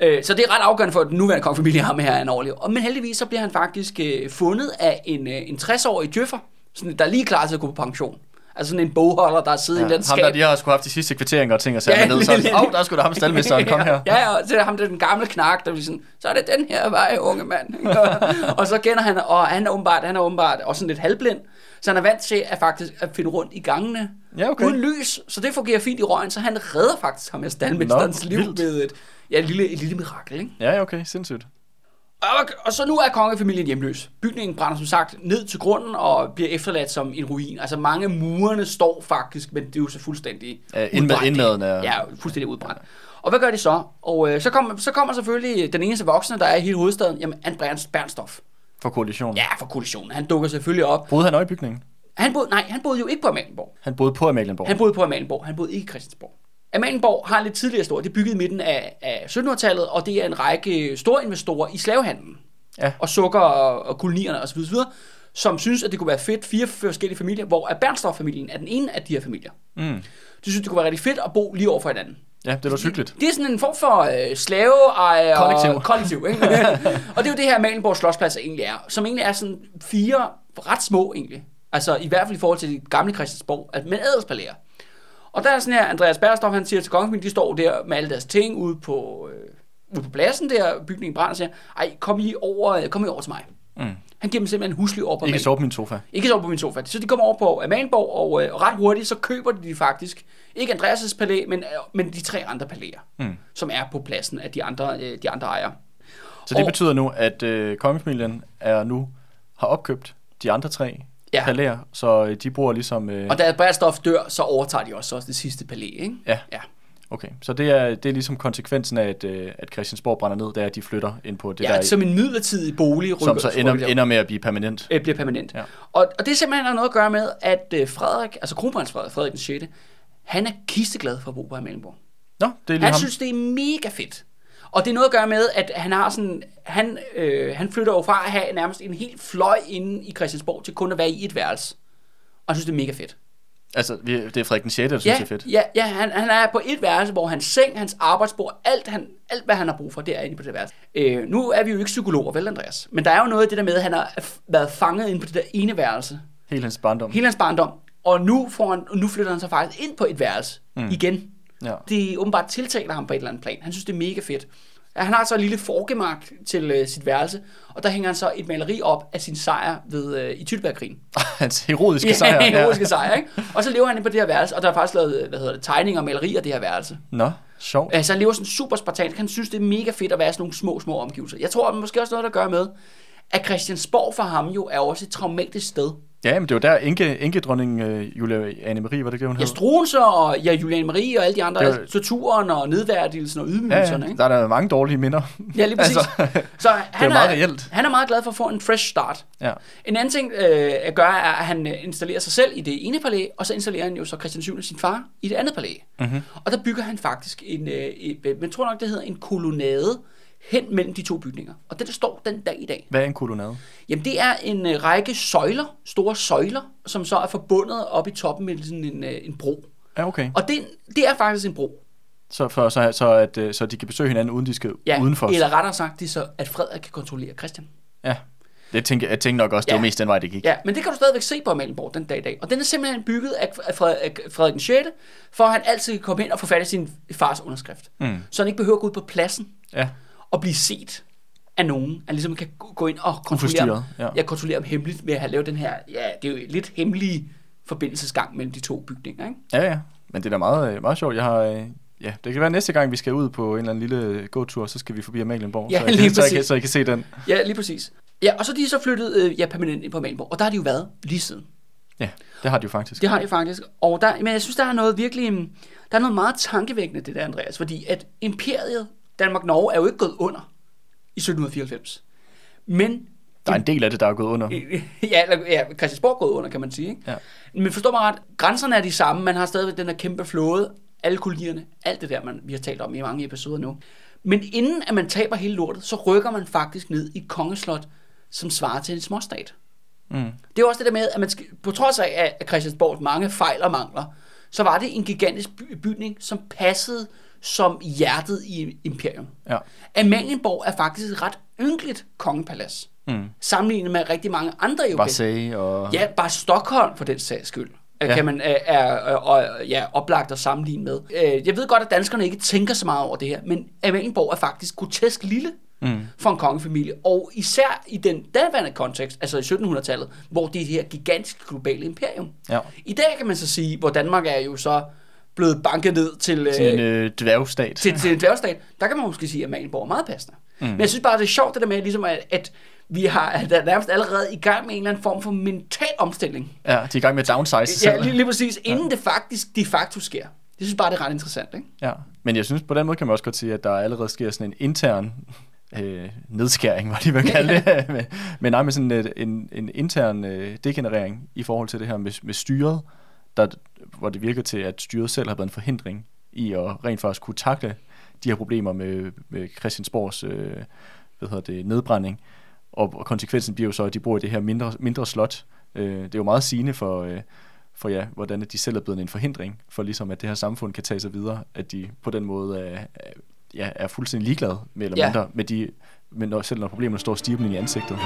Ja. Øh, så det er ret afgørende for, at den nuværende kongefamilie har med her en overlever. Og, men heldigvis så bliver han faktisk øh, fundet af en, øh, en 60-årig djøffer, sådan, der er lige klar til at gå på pension. Altså sådan en bogholder, der sidder ja, i
Ja,
en eller
ham der,
skab.
de har sgu haft de sidste kvitteringer og ting og sager
Ja,
ned,
lige-
så
lige-
åh, oh, der er sgu da ham staldmesteren, kom her.
Ja, ja, og så er der ham der den gamle knak, der bliver sådan, så er det den her vej, unge mand. og så kender han, og han er åbenbart, han er åbenbart også sådan lidt halvblind, så han er vant til at faktisk at finde rundt i gangene,
Ja, okay.
uden lys, så det fungerer fint i røgen, så han redder faktisk ham med staldmesterens liv
vildt.
ved et, ja, et lille, et lille mirakel, ikke?
Ja, okay, sindssygt.
Og, og så nu er kongefamilien hjemløs. Bygningen brænder som sagt ned til grunden og bliver efterladt som en ruin. Altså mange murene står faktisk, men det er jo så fuldstændig
indmad-
udbrændt.
indmaden er-
Ja, fuldstændig udbrændt. Og hvad gør de så? Og øh, så, kommer, så kommer selvfølgelig den eneste voksne, der er i hele hovedstaden, jamen Andreas Bernstof.
For koalitionen.
Ja, for koalitionen. Han dukker selvfølgelig op.
Boede han også i bygningen?
Han boede, nej, han boede jo ikke på Amalienborg.
Han boede på Amalienborg.
Han boede på Amalienborg. Han boede ikke i Christiansborg. Amalienborg har en lidt tidligere historie. Det er bygget i midten af, af 1700-tallet, og det er en række store investorer i slavehandlen.
Ja.
Og sukker og, og kolonierne osv., osv., som synes, at det kunne være fedt. Fire forskellige familier, hvor Bernstoff-familien er den ene af de her familier.
Mm.
De synes, det kunne være rigtig fedt at bo lige over for hinanden.
Ja, det var hyggeligt.
Det er sådan en form for øh, slaveejer
Kollektiv.
kollektiv ikke? og det er jo det her Malenborg Slotsplads egentlig er, som egentlig er sådan fire ret små egentlig. Altså i hvert fald i forhold til de gamle Christiansborg, at med adelspalæer. Og der er sådan her, Andreas Bergstof, han siger til kongefamilien, de står der med alle deres ting ude på, øh, ude på pladsen der, bygningen brænder, og siger, ej, kom I over, øh, kom I over til mig.
Mm.
Han giver dem simpelthen en husly over på
Ikke sove på min sofa.
Ikke sove på min sofa. Så de kommer over på Amalienborg, og, øh, og ret hurtigt, så køber de faktisk, ikke Andreas' palæ, men, øh, men de tre andre palæer,
Mm.
som er på pladsen af de andre, øh, de andre ejere.
Så det
Og-
betyder nu, at øh, kongefamilien er nu har opkøbt de andre tre
Ja.
ja. palæer, så øh, de bruger ligesom... Øh,
Og da Brætstof dør, så overtager de også, også det sidste palæ, ikke?
ja.
Ja.
Okay, så det er, det er ligesom konsekvensen af, at, øh, at Christiansborg brænder ned, det er, at de flytter ind på det
Ja,
der,
som en midlertidig bolig.
som
rykker-
så ender,
der-
ender med at blive permanent.
øh, bliver permanent.
Ja.
Og, og det simpelthen har noget at gøre med, at øh, Frederik, altså kronprins Frederik, Frederik den 6., han er kisteglad for at bo på Amalienborg.
Nå, det er lige
Han
ham.
synes, det er mega fedt. Og det er noget at gøre med, at han har sådan, han, øh, han flytter jo fra at have nærmest en helt fløj inde i Christiansborg til kun at være i et værelse. Og han synes, det er mega fedt.
Altså, det er Frederik den 6., der synes,
Ja,
det er fedt.
ja, ja han, han er på et værelse, hvor hans seng, hans arbejdsbord, alt, han, alt hvad han har brug for, det er inde på det værelse. Øh, nu er vi jo ikke psykologer, vel Andreas? Men der er jo noget af det der med, at han har været fanget inde på det der ene værelse.
Hele hans barndom.
Hele hans barndom. Og nu, får han, nu flytter han sig faktisk ind på et værelse mm. igen.
Ja.
Det åbenbart tiltaler ham på et eller andet plan. Han synes, det er mega fedt. Ja, Han har så en lille forgemark til øh, sit værelse, og der hænger han så et maleri op af sin sejr ved, øh, i Tytberggrigen.
hans heroiske sejr.
Ja, heroiske sejr, ikke? Og så lever han på det her værelse, og der er faktisk lavet, hvad hedder det, tegninger og malerier af det her værelse.
Nå, sjovt.
Altså han lever sådan super spartansk. Han synes, det er mega fedt at være i sådan nogle små, små omgivelser. Jeg tror, at måske også noget, der gør med, at Christiansborg for ham jo er også et traumatisk sted.
Ja, men det var der enke, enkedronning øh, Julia Anne-Marie, var det det, hun
Ja,
hed?
Struenser og ja, Juliane Marie og alle de andre,
Det
det
var-
torturen og nedværdigelsen og
Ja,
ydmygelserne,
ja,
ikke?
der er der mange dårlige minder.
Ja, lige præcis.
Altså,
Så han
er meget reelt.
Han er meget glad for at få en fresh start.
ja.
En anden ting øh, at gøre, er, at han øh, installerer sig selv i det ene palæ, og så installerer han jo så Christian 7. sin far i det andet palæ. Mm-hmm. Og der bygger han faktisk en, øh, et, øh, man tror nok, det hedder en kolonnade hen mellem de to bygninger. Og det der står den dag i dag.
Hvad er en kolonnade?
Jamen det er en øh, række søjler, store søjler, som så er forbundet op i toppen med sådan en, øh, en bro.
Ja, okay.
Og det, det er faktisk en bro.
Så, for, så, så, at, øh, så de kan besøge hinanden, uden de skal
Ja,
udenfor.
eller rettere sagt, det så, at Frederik kan kontrollere Christian.
Ja. Det tænker, jeg tænker nok også, det
Ja.
var mest den vej, det gik.
Ja, men det kan du stadigvæk se på Amalienborg den dag i dag. Og den er simpelthen bygget af Frederik, af Frederik den 6., for at han altid kan komme ind og få fat i sin fars underskrift.
Mm.
Så han ikke behøver at gå ud på pladsen
Ja.
Og blive set af nogen. Han ligesom kan gå- ind og kontrollere
ja.
ja, kontrollere ham hemmeligt ved at have lavet den her, ja, det er jo lidt hemmelige forbindelsesgang mellem de to bygninger, ikke?
Ja, ja. Men det er da meget, øh, meget sjovt. Jeg har, øh, ja, det kan være næste gang, vi skal ud på en eller anden lille gåtur, så skal vi forbi Amalienborg,
Ja,
så, jeg,
lige
kan- så, jeg kan, så jeg kan se den.
Ja, lige præcis. Ja, og så er de så flyttet øh, ja, permanent ind på Amalienborg, og der har de jo været lige siden.
Ja, det har de jo faktisk.
Det har de faktisk. Og der, men jeg synes, der er noget virkelig, mm, der er noget meget tankevækkende det der, Andreas, fordi at imperiet Danmark-Norge er jo ikke gået under i 1794. Men
Der er en del af det, der er gået under.
ja, eller- ja, Christiansborg er gået under, kan man sige. Ikke?
Ja.
Men forstår mig ret, grænserne er de samme, man har stadigvæk den her kæmpe flåde, alle kolonierne, alt det der, man, vi har talt om i mange episoder nu. Men inden at man taber hele lortet, så rykker man faktisk ned i kongeslot, som svarer til en småstat.
Mm.
Det er også det der med, at man skal, på trods af at Christiansborgs mange fejl og mangler, så var det en gigantisk by- bygning, som passede som hjertet i imperium.
Ja.
Amalienborg er faktisk et ret ynkeligt kongepalads,
Mm.
sammenlignet med rigtig mange andre europæiske.
Marseille og...
Ja, bare Stockholm for den sags skyld. Ja. Kan man er, er, er, ja, oplagt at sammenligne med. Øh, Jeg ved godt, at danskerne ikke tænker så meget over det her, men Amalienborg er faktisk grotesk lille
Mm.
for en kongefamilie. Og især i den daværende kontekst, altså i 1700-tallet, hvor det er det her gigantiske globale imperium.
Ja.
I dag kan man så sige, hvor Danmark er jo så blevet banket ned til,
Sådan en
øh,
øh, dværgstat.
til, til en dværgstat, der kan man måske sige, at Amalienborg er meget passende. Mm. Men jeg synes bare, det er sjovt det der med, ligesom at, at vi har at der er nærmest allerede i gang med en eller anden form for mental omstilling.
Ja, de er i gang med at downsize sig
Ja, lige, lige præcis, inden det faktisk de facto sker. Jeg synes bare, det er ret interessant, ikke?
Ja, men jeg synes på den måde kan man også godt sige, at der allerede sker sådan en intern øh, nedskæring, hvad de vil kalde det, men, men nej, med sådan et, en, en intern øh, degenerering i forhold til det her med, med styret, der, hvor det virker til, at styret selv har været en forhindring i at rent faktisk kunne takle de her problemer med, med Christiansborgs øh, hvad hedder det, nedbrænding. Og, og konsekvensen bliver jo så, at de bor i det her mindre, mindre slot. Øh, det er jo meget sigende for, øh, for ja, hvordan at de selv er blevet en forhindring for ligesom, at det her samfund kan tage sig videre, at de på den måde er, er, ja, er fuldstændig ligeglade med eller
Ja.
mindre, med de, men når, selv når problemerne står stigen i ansigtet.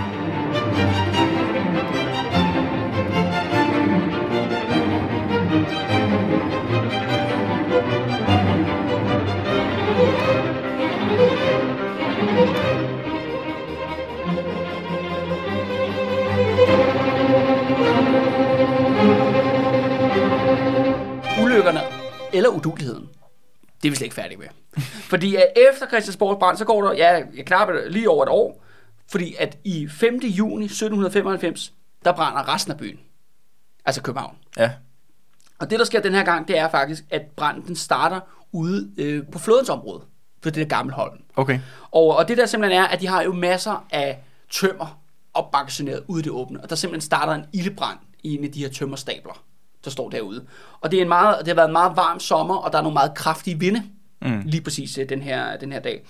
Eller uduligheden, det er vi slet ikke færdige med. Fordi at efter Christiansborgs brand, så går der ja, knap lige over et år, fordi at i 5. juni 1795, der brænder resten af byen. Altså København.
Ja,
Og det, der sker den her gang, det er faktisk, at branden den starter ude øh, på flådens område, for det der gamle Holm.
Okay.
Og, og det der simpelthen er, at de har jo masser af tømmer opbagasineret ude i det åbne, og der simpelthen starter en ildebrand i en af de her tømmerstabler, der står derude. Og det, er en meget, det har været en meget varm sommer, og der er nogle meget kraftige vinde, mm. lige præcis øh, den her, den her dag.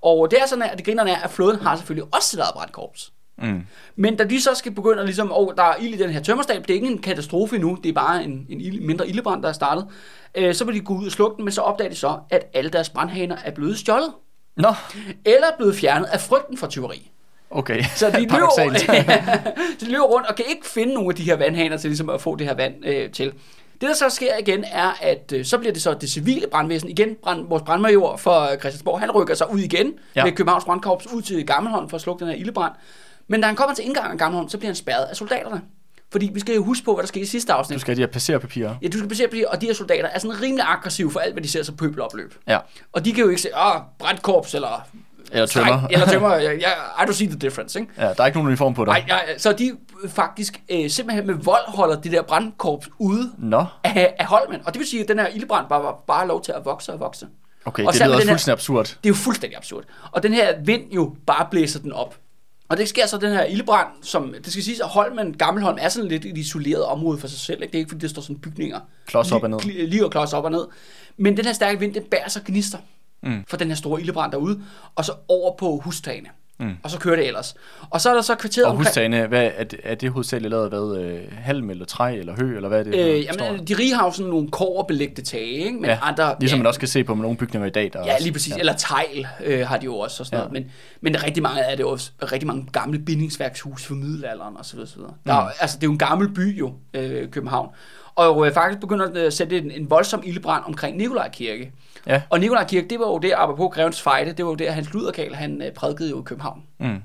Og det er sådan, at det grinerne er, at flåden har selvfølgelig også sit eget brandkorps.
Mm.
Men da de så skal begynde at ligesom, oh, der er ild i den her tømmerstab, det er ikke en katastrofe endnu, det er bare en, en ild, mindre ildebrand, der er startet, øh, så vil de gå ud og slukke den, men så opdager de så, at alle deres brandhaner er blevet stjålet,
Nå,
eller er blevet fjernet af frygten for tyveri.
Okay.
Så de løber,
Paradoksalt.
de løber rundt og kan ikke finde nogle af de her vandhaner til ligesom at få det her vand øh, til. Det, der så sker igen, er, at øh, så bliver det så det civile brandvæsen. Igen, brand, vores brandmajor for Christiansborg, han rykker sig ud igen
Ja.
ja. med Københavns Brandkorps ud til Gammelholm for at slukke den her ildebrand. Men da han kommer til indgangen af Gammelholm, så bliver han spærret af soldaterne. Fordi vi skal jo huske på, hvad der skete i sidste afsnit.
Du skal have de her passerpapirer.
Ja, du skal basere på de, og de her soldater er sådan rimelig aggressive for alt, hvad de ser som pøbelopløb.
Ja.
Og de kan jo ikke se, åh, brandkorps eller...
Eller tømmer.
Nej, eller tømmer. Ja, ja, I don't see the difference, ikke?
Ja, der er ikke nogen uniform på dig.
Nej, ja, så de faktisk øh, simpelthen med vold holder det der brandkorps ude
Nå,
af, af Holmen. Og det vil sige, at den her ildbrand bare, bare, bare lov til at vokse og vokse.
okay,
Og
det lyder
med den her-
fuldstændig absurd.
Det er jo fuldstændig absurd. Og den her vind jo bare blæser den op. Og det sker så den her ildbrand, som det skal siges, at Holmen, Gammelholm er sådan lidt et isoleret område for sig selv. Ikke? Det er ikke fordi, der står sådan bygninger.
Klods op og ned.
Lige, lige og klods op og ned. Men den her stærke vind, den bærer sig gnister
Mm.
for den her store ildebrand derude, og så over på hustagene. Mm. Og så kører det ellers. Og så er der så kvarteret
Og
omkring...
hustagene, hvad, er, det, er det hovedsageligt lavet hvad? Øh, halm eller træ eller hø, eller hvad er det?
Øh, jamen, de rige har jo sådan nogle kårbelægte tage, ikke? Men
ja,
andre...
ligesom
ja,
man også kan se på nogle bygninger i dag. Der er
Ja, lige præcis. Ja. Eller tegl øh, har de jo også og sådan
Ja.
noget. Men, men rigtig mange af det er også rigtig mange gamle bindingsværkshus fra middelalderen osv. osv. Der er, altså, det er jo en gammel by jo, øh, København. Og øh, faktisk begynder at sætte en, en voldsom ildebrand omkring Nikolaj Kirke.
Ja.
Og Nikolaj Kirke, det var jo der, apropos Grevens Fejde, det var jo der, Hans Luderkal, han øh, prædikede jo i København.
Mm.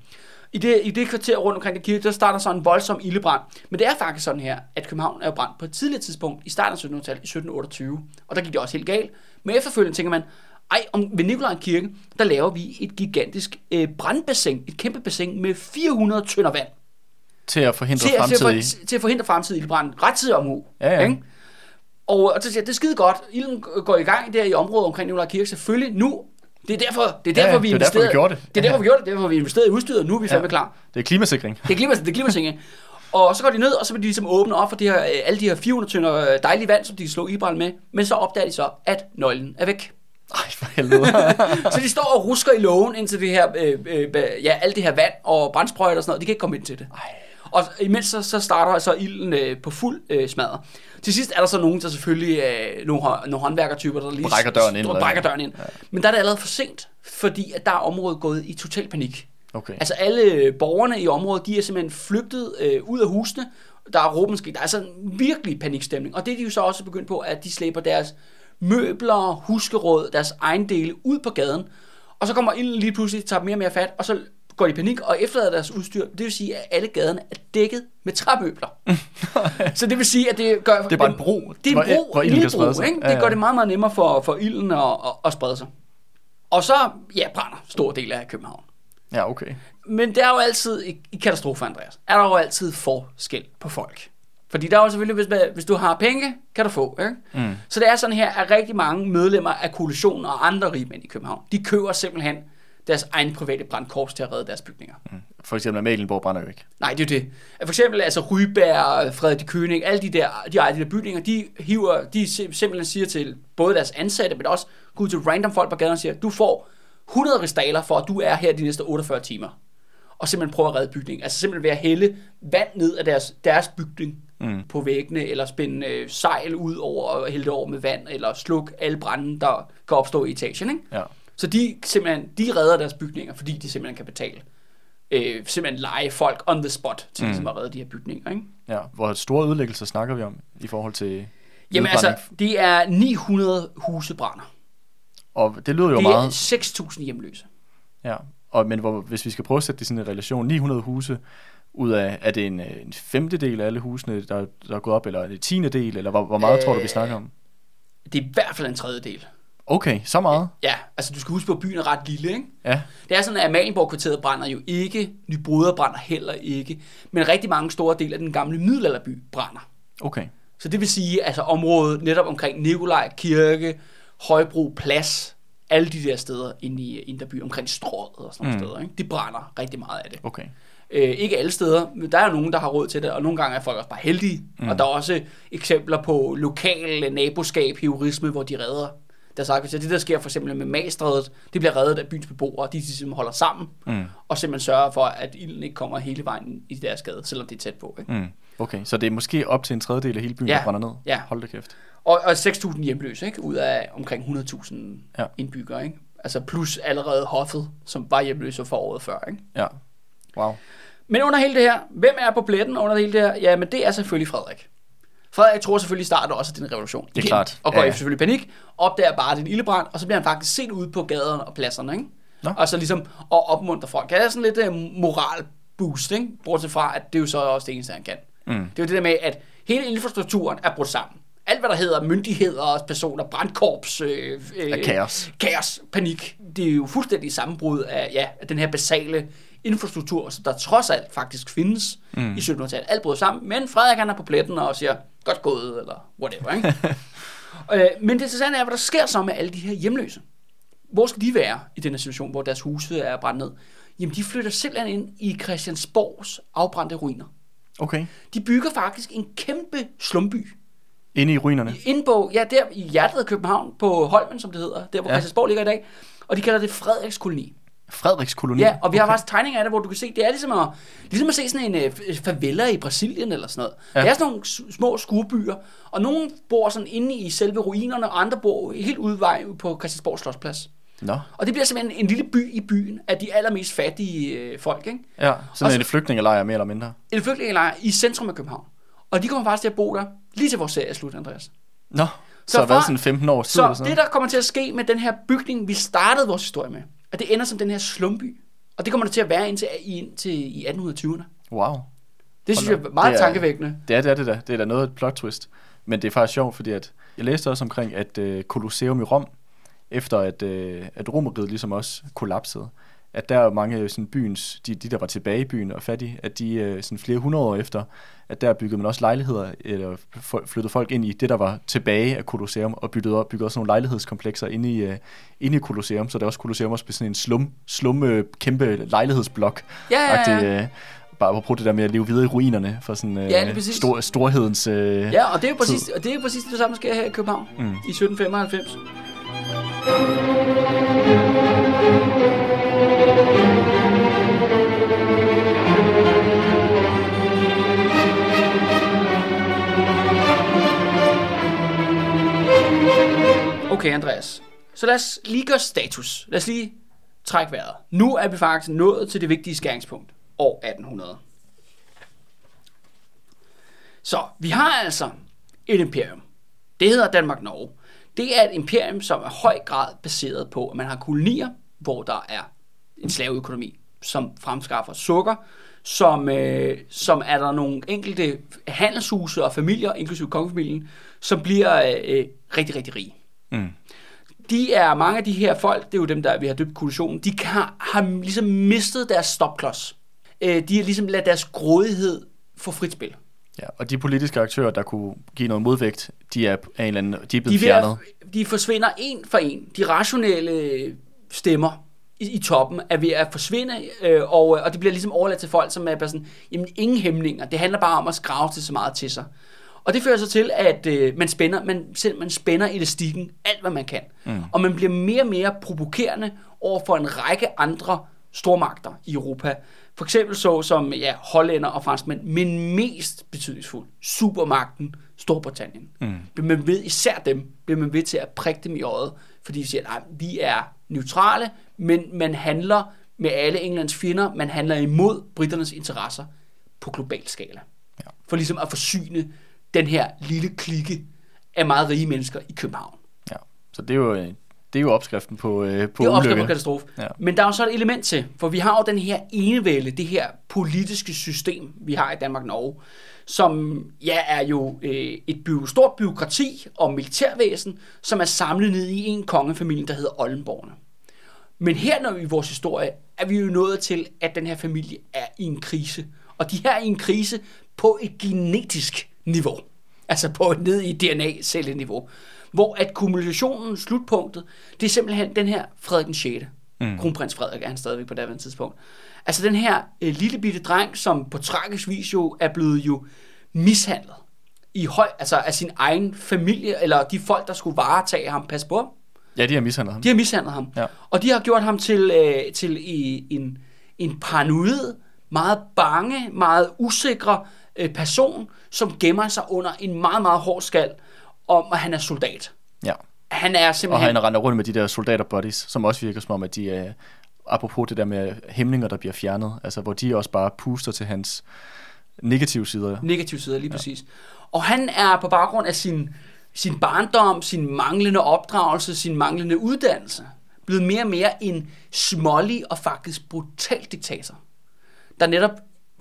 I det, I det kvarter rundt omkring det kirke, der starter så en voldsom ildebrand. Men det er faktisk sådan her, at København er jo brændt på et tidligt tidspunkt i starten af 1700-tallet, i 1728. Og der gik det også helt galt. Men efterfølgende tænker man, ej, om, ved Nikolaj Kirke, der laver vi et gigantisk øh, brandbassin, et kæmpe bassin med 400 tønder vand.
Til at forhindre
Til, til,
fremtidige...
at for, til at forhindre fremtidig ildbrand. Ret tid om uge.
Ja, ja.
Ikke? Og, og så siger det er skide godt. Ilden går i gang der i området omkring Nikolaj Kirke. Selvfølgelig nu. Det er derfor, det er
Ja,
derfor
ja,
vi
det er derfor, vi
investerede.
gjorde det.
Det er derfor, vi gjorde det. Det er derfor, vi investerede i udstyret. Nu er vi fandme klar.
Det er klimasikring.
Det er klima, det er klimasinge. Og så går de ned, og så vil de ligesom åbne op for de her, øh, alle de her 400 tønder øh, dejlige vand, som de kan slå ildbrand med. Men så opdager de så, at nøglen er væk.
Ej, for helvede.
Så de står og rusker i lågen indtil det her, øh, øh, ja, alt det her vand og brændsprøjter og sådan noget. De kan ikke komme ind til det.
Ej.
Og imens så, så starter så ilden øh, på fuld øh, smadre. Til sidst er der så nogen, der selvfølgelig øh, nogle, nogle håndværkertyper, der lige
Brækker døren ind,
brækker døren ind. Ja. Men der er det allerede for sent, fordi at der er området gået i total panik.
Okay.
Altså alle borgerne i området, de er simpelthen flygtet øh, ud af husene. Der er råbenskrig. Der er sådan en virkelig panikstemning. Og det er de jo så også begyndt på, at de slæber deres møbler, huskeråd, deres ejendele ud på gaden. Og så kommer ilden lige pludselig, tager mere og mere fat, og så går i panik og efterlader deres udstyr. Det vil sige, at alle gaderne er dækket med træmøbler. så det vil sige, at det gør...
Det er bare en bro,
Det er en bro,
hvor
en lille bro, ikke? Det
ja.
gør det meget, meget nemmere for, for ilden at, at, at sprede sig. Og så, ja, brænder stor del af København.
Ja, okay.
Men det er jo altid, i, i katastrofer, Andreas, er der jo altid forskel på folk. Fordi der er jo selvfølgelig, hvis, hvis du har penge, kan du få. Ikke?
Mm.
Så det er sådan her, at rigtig mange medlemmer af koalitionen og andre rigmænd i København, de køber simpelthen deres egen private brandkorps til at redde deres bygninger. Mm.
For eksempel Amalienborg brænder jo ikke.
Nej, det er jo det. For eksempel altså Ryberg, Frederik Køning, alle de der, de de der bygninger, de hiver, de sim- simpelthen siger til både deres ansatte, men også går ud til random folk på gaden og siger, du får 100 ristaler for, at du er her de næste 48 timer. Og simpelthen prøve at redde bygningen. Altså simpelthen ved at hælde vand ned af deres, deres bygning
Mm.
på væggene, eller spænde øh, sejl ud over og hælde det over med vand, eller sluk alle brænde, der kan opstå i etagen. Ikke?
Ja.
Så de simpelthen, de redder deres bygninger, fordi de simpelthen kan betale. Øh, simpelthen lege folk on the spot til mm. ligesom at redde de her bygninger. Ikke?
ja. Hvor store ødelæggelser snakker vi om i forhold til
Jamen altså, det er 900 huse brænder.
Og det lyder jo
Det
meget...
er 6.000 hjemløse.
Ja, og, men hvor, hvis vi skal prøve at sætte det i sådan en relation, 900 huse ud af, er det en, øh, en femtedel af alle husene, der, der er gået op, eller er det en tiende del, eller hvor, hvor meget øh, tror du, vi snakker om?
Det er i hvert fald en tredjedel.
Okay, så meget?
Ja, altså du skal huske på, at byen er ret lille, ikke?
Ja,
Det er sådan, at Amalienborg-kvarteret brænder jo ikke, Nyboder brænder heller ikke, men rigtig mange store dele af den gamle middelalderby brænder.
okay.
Så det vil sige, altså området netop omkring Nikolaj Kirke, Højbro Plads, alle de der steder inde i Indreby, omkring strået og sådan nogle
Mm.
steder. Ikke? De brænder rigtig meget af det.
Okay.
Øh, ikke alle steder, men der er jo nogen, der har råd til det, og nogle gange er folk også bare heldige. Mm. Og der er også eksempler på lokal naboskab, heurisme, hvor de redder der sagt, det der sker for eksempel med Magstrædet, det bliver reddet af byens beboere, de simpelthen holder sammen,
Mm.
og simpelthen sørger for, at ilden ikke kommer hele vejen i deres skade, selvom det er tæt på. Ikke?
Mm. Okay, så det er måske op til en tredjedel af hele byen,
Ja.
der brænder ned?
Ja.
Hold da kæft.
Og, og 6.000 hjemløse, ikke? ud af omkring 100.000
Ja.
indbyggere. Ikke? Altså plus allerede hoffet, som var hjemløse for året før. Ikke?
Ja. Wow.
Men under hele det her, hvem er på pletten under hele det her? Ja, men det er selvfølgelig Frederik. Frederik tror selvfølgelig starter også den revolution.
Det er
Igen,
klart.
Og går
Ja,
ja, selvfølgelig i panik, opdager bare den ildebrand, og så bliver han faktisk set ude på gaderne og pladserne. Ikke?
Nå.
Og så ligesom og opmuntre folk. Det er sådan lidt uh, moral boost, ikke? bortset fra, at det er jo så også det eneste, han kan.
Mm.
Det er jo det der med, at hele infrastrukturen er brudt sammen. Alt, hvad der hedder myndigheder, personer, brandkorps, øh, øh,
kaos.
kaos, panik. Det er jo fuldstændig sammenbrud af, ja, af den her basale infrastruktur, som der trods alt faktisk findes mm. i 1700-tallet. Alt bryder sammen, men Frederik han er på pletten og siger, godt gået, eller whatever. Ikke? øh, men det interessante er, hvad der sker så med alle de her hjemløse. Hvor skal de være i den her situation, hvor deres huse er brændt ned? Jamen, de flytter simpelthen ind i Christiansborgs afbrændte ruiner.
Okay.
De bygger faktisk en kæmpe slumby.
Inde i ruinerne?
Inde på, ja, der i hjertet af København, på Holmen, som det hedder, der hvor
Ja.
ja. Christiansborg ligger i dag. Og de kalder det Frederiks koloni.
Frederiks koloni?
Ja, og vi har faktisk tegninger af det, hvor du kan se, det er ligesom at, ligesom at se sådan en uh, favela i Brasilien eller sådan noget.
Ja.
Det er sådan nogle små skurbyer, og nogle bor sådan inde i selve ruinerne, og andre bor helt ude vej på Christiansborg Slottsplads.
Nå.
Og det bliver simpelthen en lille by i byen af de allermest fattige øh, folk, ikke?
Ja, sådan en flygtningelejr mere eller mindre.
En flygtningelejr i centrum af København. Og de kommer faktisk til at bo der, lige til vores serie slut, Andreas.
Nå, så,
Så
så hvad, sådan 15 års tid eller
Så
sådan
det, der kommer til at ske med den her bygning, vi startede vores historie med, at det ender som den her slumby. Og det kommer det til at være indtil, indtil i 1820'erne.
Wow.
Det synes jeg er meget
Det er-
tankevækkende.
Det er det, er det da. Det er da noget et plot twist. Men det er faktisk sjovt, fordi at jeg læste også omkring, at øh, Colosseum i Rom, efter at, øh, at Romeriet ligesom også kollapsede, at der er mange sådan byens, de, de der var tilbage i byen og fattige, at de øh, sådan flere hundrede år efter, at der byggede man også lejligheder, eller flyttede folk ind i det, der var tilbage af Colosseum, og byggede, op, byggede også nogle lejlighedskomplekser inde i, øh, inde i Colosseum, så der er også Colosseum også blev sådan en slum, slum øh, kæmpe lejlighedsblok.
Ja, ja, ja.
Øh, bare prøve det der med at leve videre i ruinerne for sådan øh,
Ja,
stor, storhedens... Øh,
Ja, og det er jo præcis, og det er jo præcis det samme, sker her i København
Mm.
i 1795. Okay, Andreas. Så lad os lige gøre status. Lad os lige trække vejret. Nu er vi faktisk nået til det vigtige skæringspunkt. År 1800. Så vi har altså et imperium. Det hedder Danmark-Norge. Det er et imperium, som er høj grad baseret på, at man har kolonier, hvor der er en slaveøkonomi, som fremskaffer sukker, som, øh, som er der nogle enkelte handelshuse og familier, inklusive kongefamilien, som bliver øh, øh rigtig, rigtig rige.
Mm.
De er mange af de her folk, det er jo dem, der vi har døbt kollisionen, de kan, har ligesom mistet deres stopklods. Øh, de har ligesom ladet deres grådighed få frit spil.
Ja, og de politiske aktører, der kunne give noget modvægt, de er, en eller anden, de er
de,
blevet
ved
fjernet.
at, de forsvinder en for en. De rationelle stemmer i, i toppen er ved at forsvinde, øh, og, og det bliver ligesom overladt til folk, som er bare sådan, jamen ingen hæmninger, det handler bare om at skrave til så meget til sig. Og det fører så til, at øh, man spænder, man, selv man spænder elastikken alt, hvad man kan. Mm. Og man bliver mere og mere provokerende over for en række andre stormagter i Europa. For eksempel så som ja, hollænder og franskmænd, men mest betydningsfuld, supermagten Storbritannien. Mm. Bliver man ved, især dem, bliver man ved til at prikke dem i øjet, fordi de siger, nej, vi er neutrale, men man handler med alle Englands fjender, man handler imod britternes interesser på global skala.
Ja.
For ligesom at forsyne den her lille klikke af meget rige mennesker i København.
Ja. Så det er jo, det er jo opskriften på, øh, på
Det er også
ulykke.
en katastrofe.
Ja.
Men der er jo så et element til, for vi har jo den her enevælde, det her politiske system, vi har i Danmark-Norge, som ja, er jo øh, et by- stort byråkrati og militærvæsen, som er samlet ned i en kongefamilie, der hedder Oldenborgerne. Men her når vi i vores historie, er vi jo nået til, at den her familie er i en krise. Og de her er i en krise på et genetisk niveau. Altså på ned i DNA-celleniveau. hvor at kumulationen, slutpunktet, det er simpelthen den her Frederik den 6. Mm. Kronprins Frederik er han stadigvæk på daværende tidspunkt. Altså den her øh, lille bitte dreng, som på tragisk vis jo er blevet jo mishandlet i høj, altså af sin egen familie, eller de folk, der skulle varetage ham, pas på ham.
Ja, de har mishandlet ham.
De har mishandlet ham.
Ja.
Og de har gjort ham til, øh, til i, en, en paranoid, meget bange, meget usikre øh, person, som gemmer sig under en meget, meget hård skal om, at han er soldat.
Ja.
Han er
Og
simpelthen...
han render rundt med de der soldater buddies, som også virker som om, at de er, apropos det der med hæmninger, der bliver fjernet, altså hvor de også bare puster til hans negative sider.
negative sider, lige ja. præcis. Og han er på baggrund af sin, sin barndom, sin manglende opdragelse, sin manglende uddannelse, blevet mere og mere en smålig og faktisk brutal diktator, der netop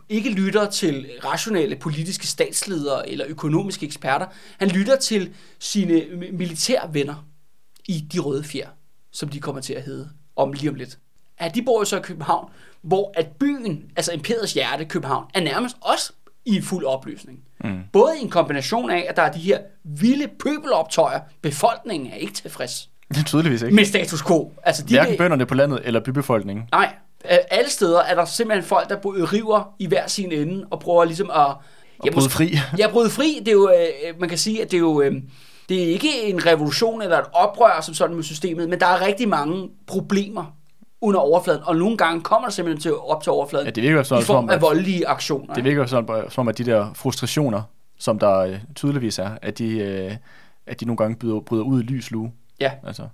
ikke lytter til rationelle politiske statsledere eller økonomiske eksperter. Han lytter til sine militære venner i de røde fjer, som de kommer til at hedde om lige om lidt. At de bor jo så i København, hvor at byen, altså imperiets hjerte, København, er nærmest også i fuld opløsning. Mm. Både i en kombination af, at der er de her vilde pøbeloptøjer. Befolkningen er ikke tilfreds
Tydeligvis ikke.
med status quo. Altså, de
Hverken
vil-
bønderne på landet eller bybefolkningen.
Nej, øh, alle steder er der simpelthen folk, der river i hver sin ende og prøver ligesom at... Ja,
bryde fri.
Ja, bryde fri. Det er jo, øh, man kan sige, at det er jo... Øh, det er ikke en revolution eller et oprør som sådan med systemet, men der er rigtig mange problemer under overfladen, og nogle gange kommer der simpelthen til op til overfladen
Ja, det virker sådan,
i form
som om,
af
at-
voldelige aktioner.
Det virker sådan, som om, at de der frustrationer, som der øh, tydeligvis er, at de, øh, at de nogle gange bryder, bryder ud i lys lue.
Ja.
Altså,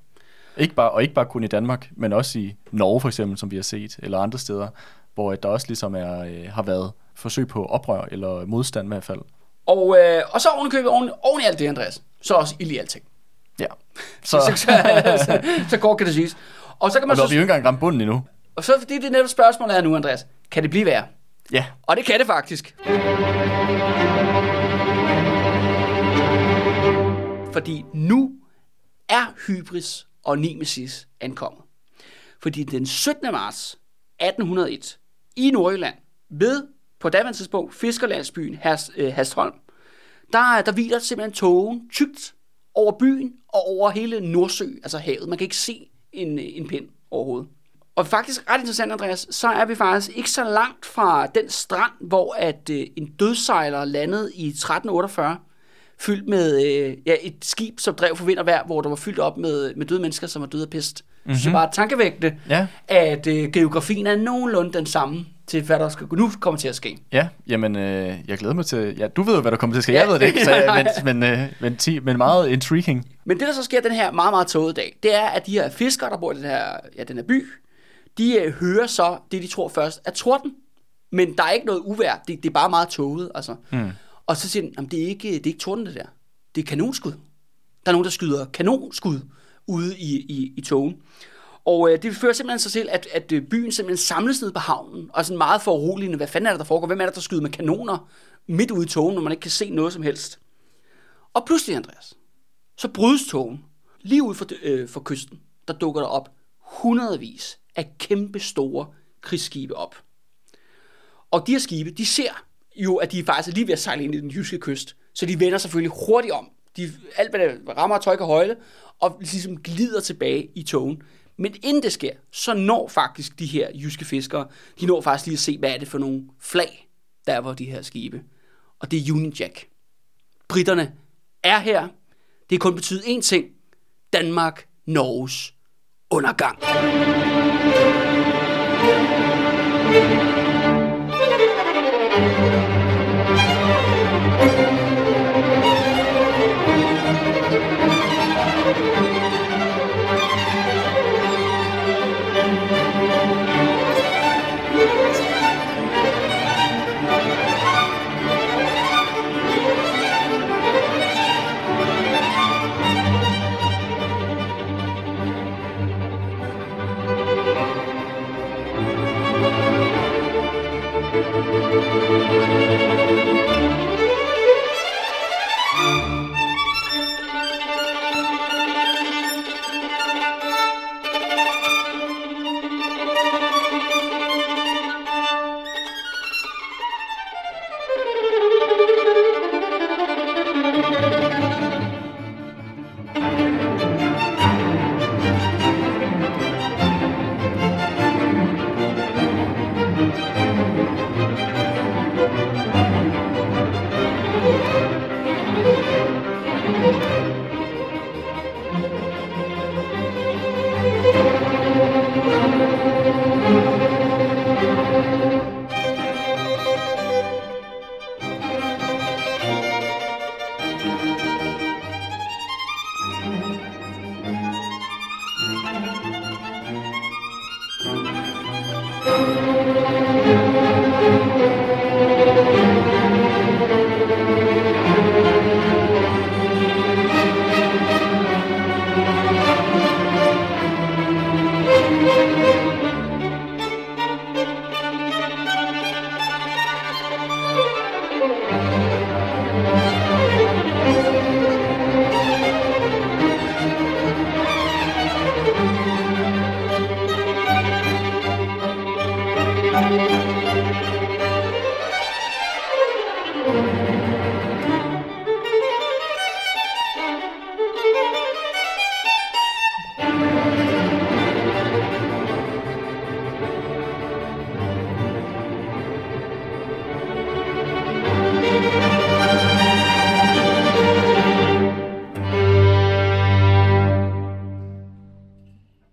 ikke bare, og ikke bare kun i Danmark, men også i Norge for eksempel, som vi har set, eller andre steder, hvor der også ligesom er, øh, har været forsøg på oprør eller modstand i hvert fald.
Og, øh, og så oven i købet, oven, oven i alt det, Andreas, så også ild i alting.
Ja.
Så,
Så,
så, så, så kort kan det siges. Og så kan man
og når vi
så,
jo ikke engang ramt bunden endnu.
og så fordi det netop spørgsmålet er nu, Andreas, kan det blive værre?
Ja,
Og det kan det faktisk. Fordi nu er Hybris og Nemesis ankommet. Fordi den 17. marts 1801 i Nordjylland ved på daværende tidspunkt fiskerlandsbyen øh, Hastholm, der, der hviler simpelthen togen tykt over byen og over hele Nordsø, altså havet. Man kan ikke se en, øh, en pind overhovedet. Og faktisk ret interessant, Andreas, så er vi faktisk ikke så langt fra den strand, hvor at øh, en dødsejler landede i 1348, fyldt med øh, ja, et skib, som drev for vind og vejr, hvor der var fyldt op med, med døde mennesker, som var døde af pest. Mm-hmm. Så bare tankevægtende,
Ja.
at øh, geografien er nogenlunde den samme til, hvad der skal, nu kommer til at ske.
ja, jamen, øh, jeg glæder mig til, ja, du ved jo, hvad der kommer til at ske,
Ja.
jeg ved det ikke, så, jeg- men, men, øh, men, ti, men meget intriguing.
Men det, der så sker den her meget, meget tågede dag, det er, at de her fiskere, der bor i den her, ja, den her by, de øh, hører så det, de tror først er torden. Men der er ikke noget uvær. Det, det er bare meget tåget. Altså. Mm. Og så siger de, det er ikke, det er ikke torden, det der. Det er kanonskud. Der er nogen, der skyder kanonskud ude i, i, i togen. Og øh, det fører simpelthen sig til, at, at øh, byen simpelthen samles ned på havnen, og sådan meget foruroligende, hvad fanden er det, der foregår? Hvem er det, der skyder med kanoner midt ude i togen, når man ikke kan se noget som helst? Og pludselig, Andreas, så brydes togen. Lige ud for, øh, for kysten, der dukker der op hundredvis af kæmpe store krigsskibe op. Og de her skibe, de ser jo, at de faktisk er lige ved at sejle ind i den jyske kyst. Så de vender selvfølgelig hurtigt om. De, alt hvad der rammer tøj og højle, og ligesom glider tilbage i togen. Men inden det sker, så når faktisk de her jyske fiskere, de når faktisk lige at se, hvad er det for nogle flag, der var de her skibe. Og det er Union Jack. Britterne er her. Det kun betyde én ting. Danmark, Norges undergang.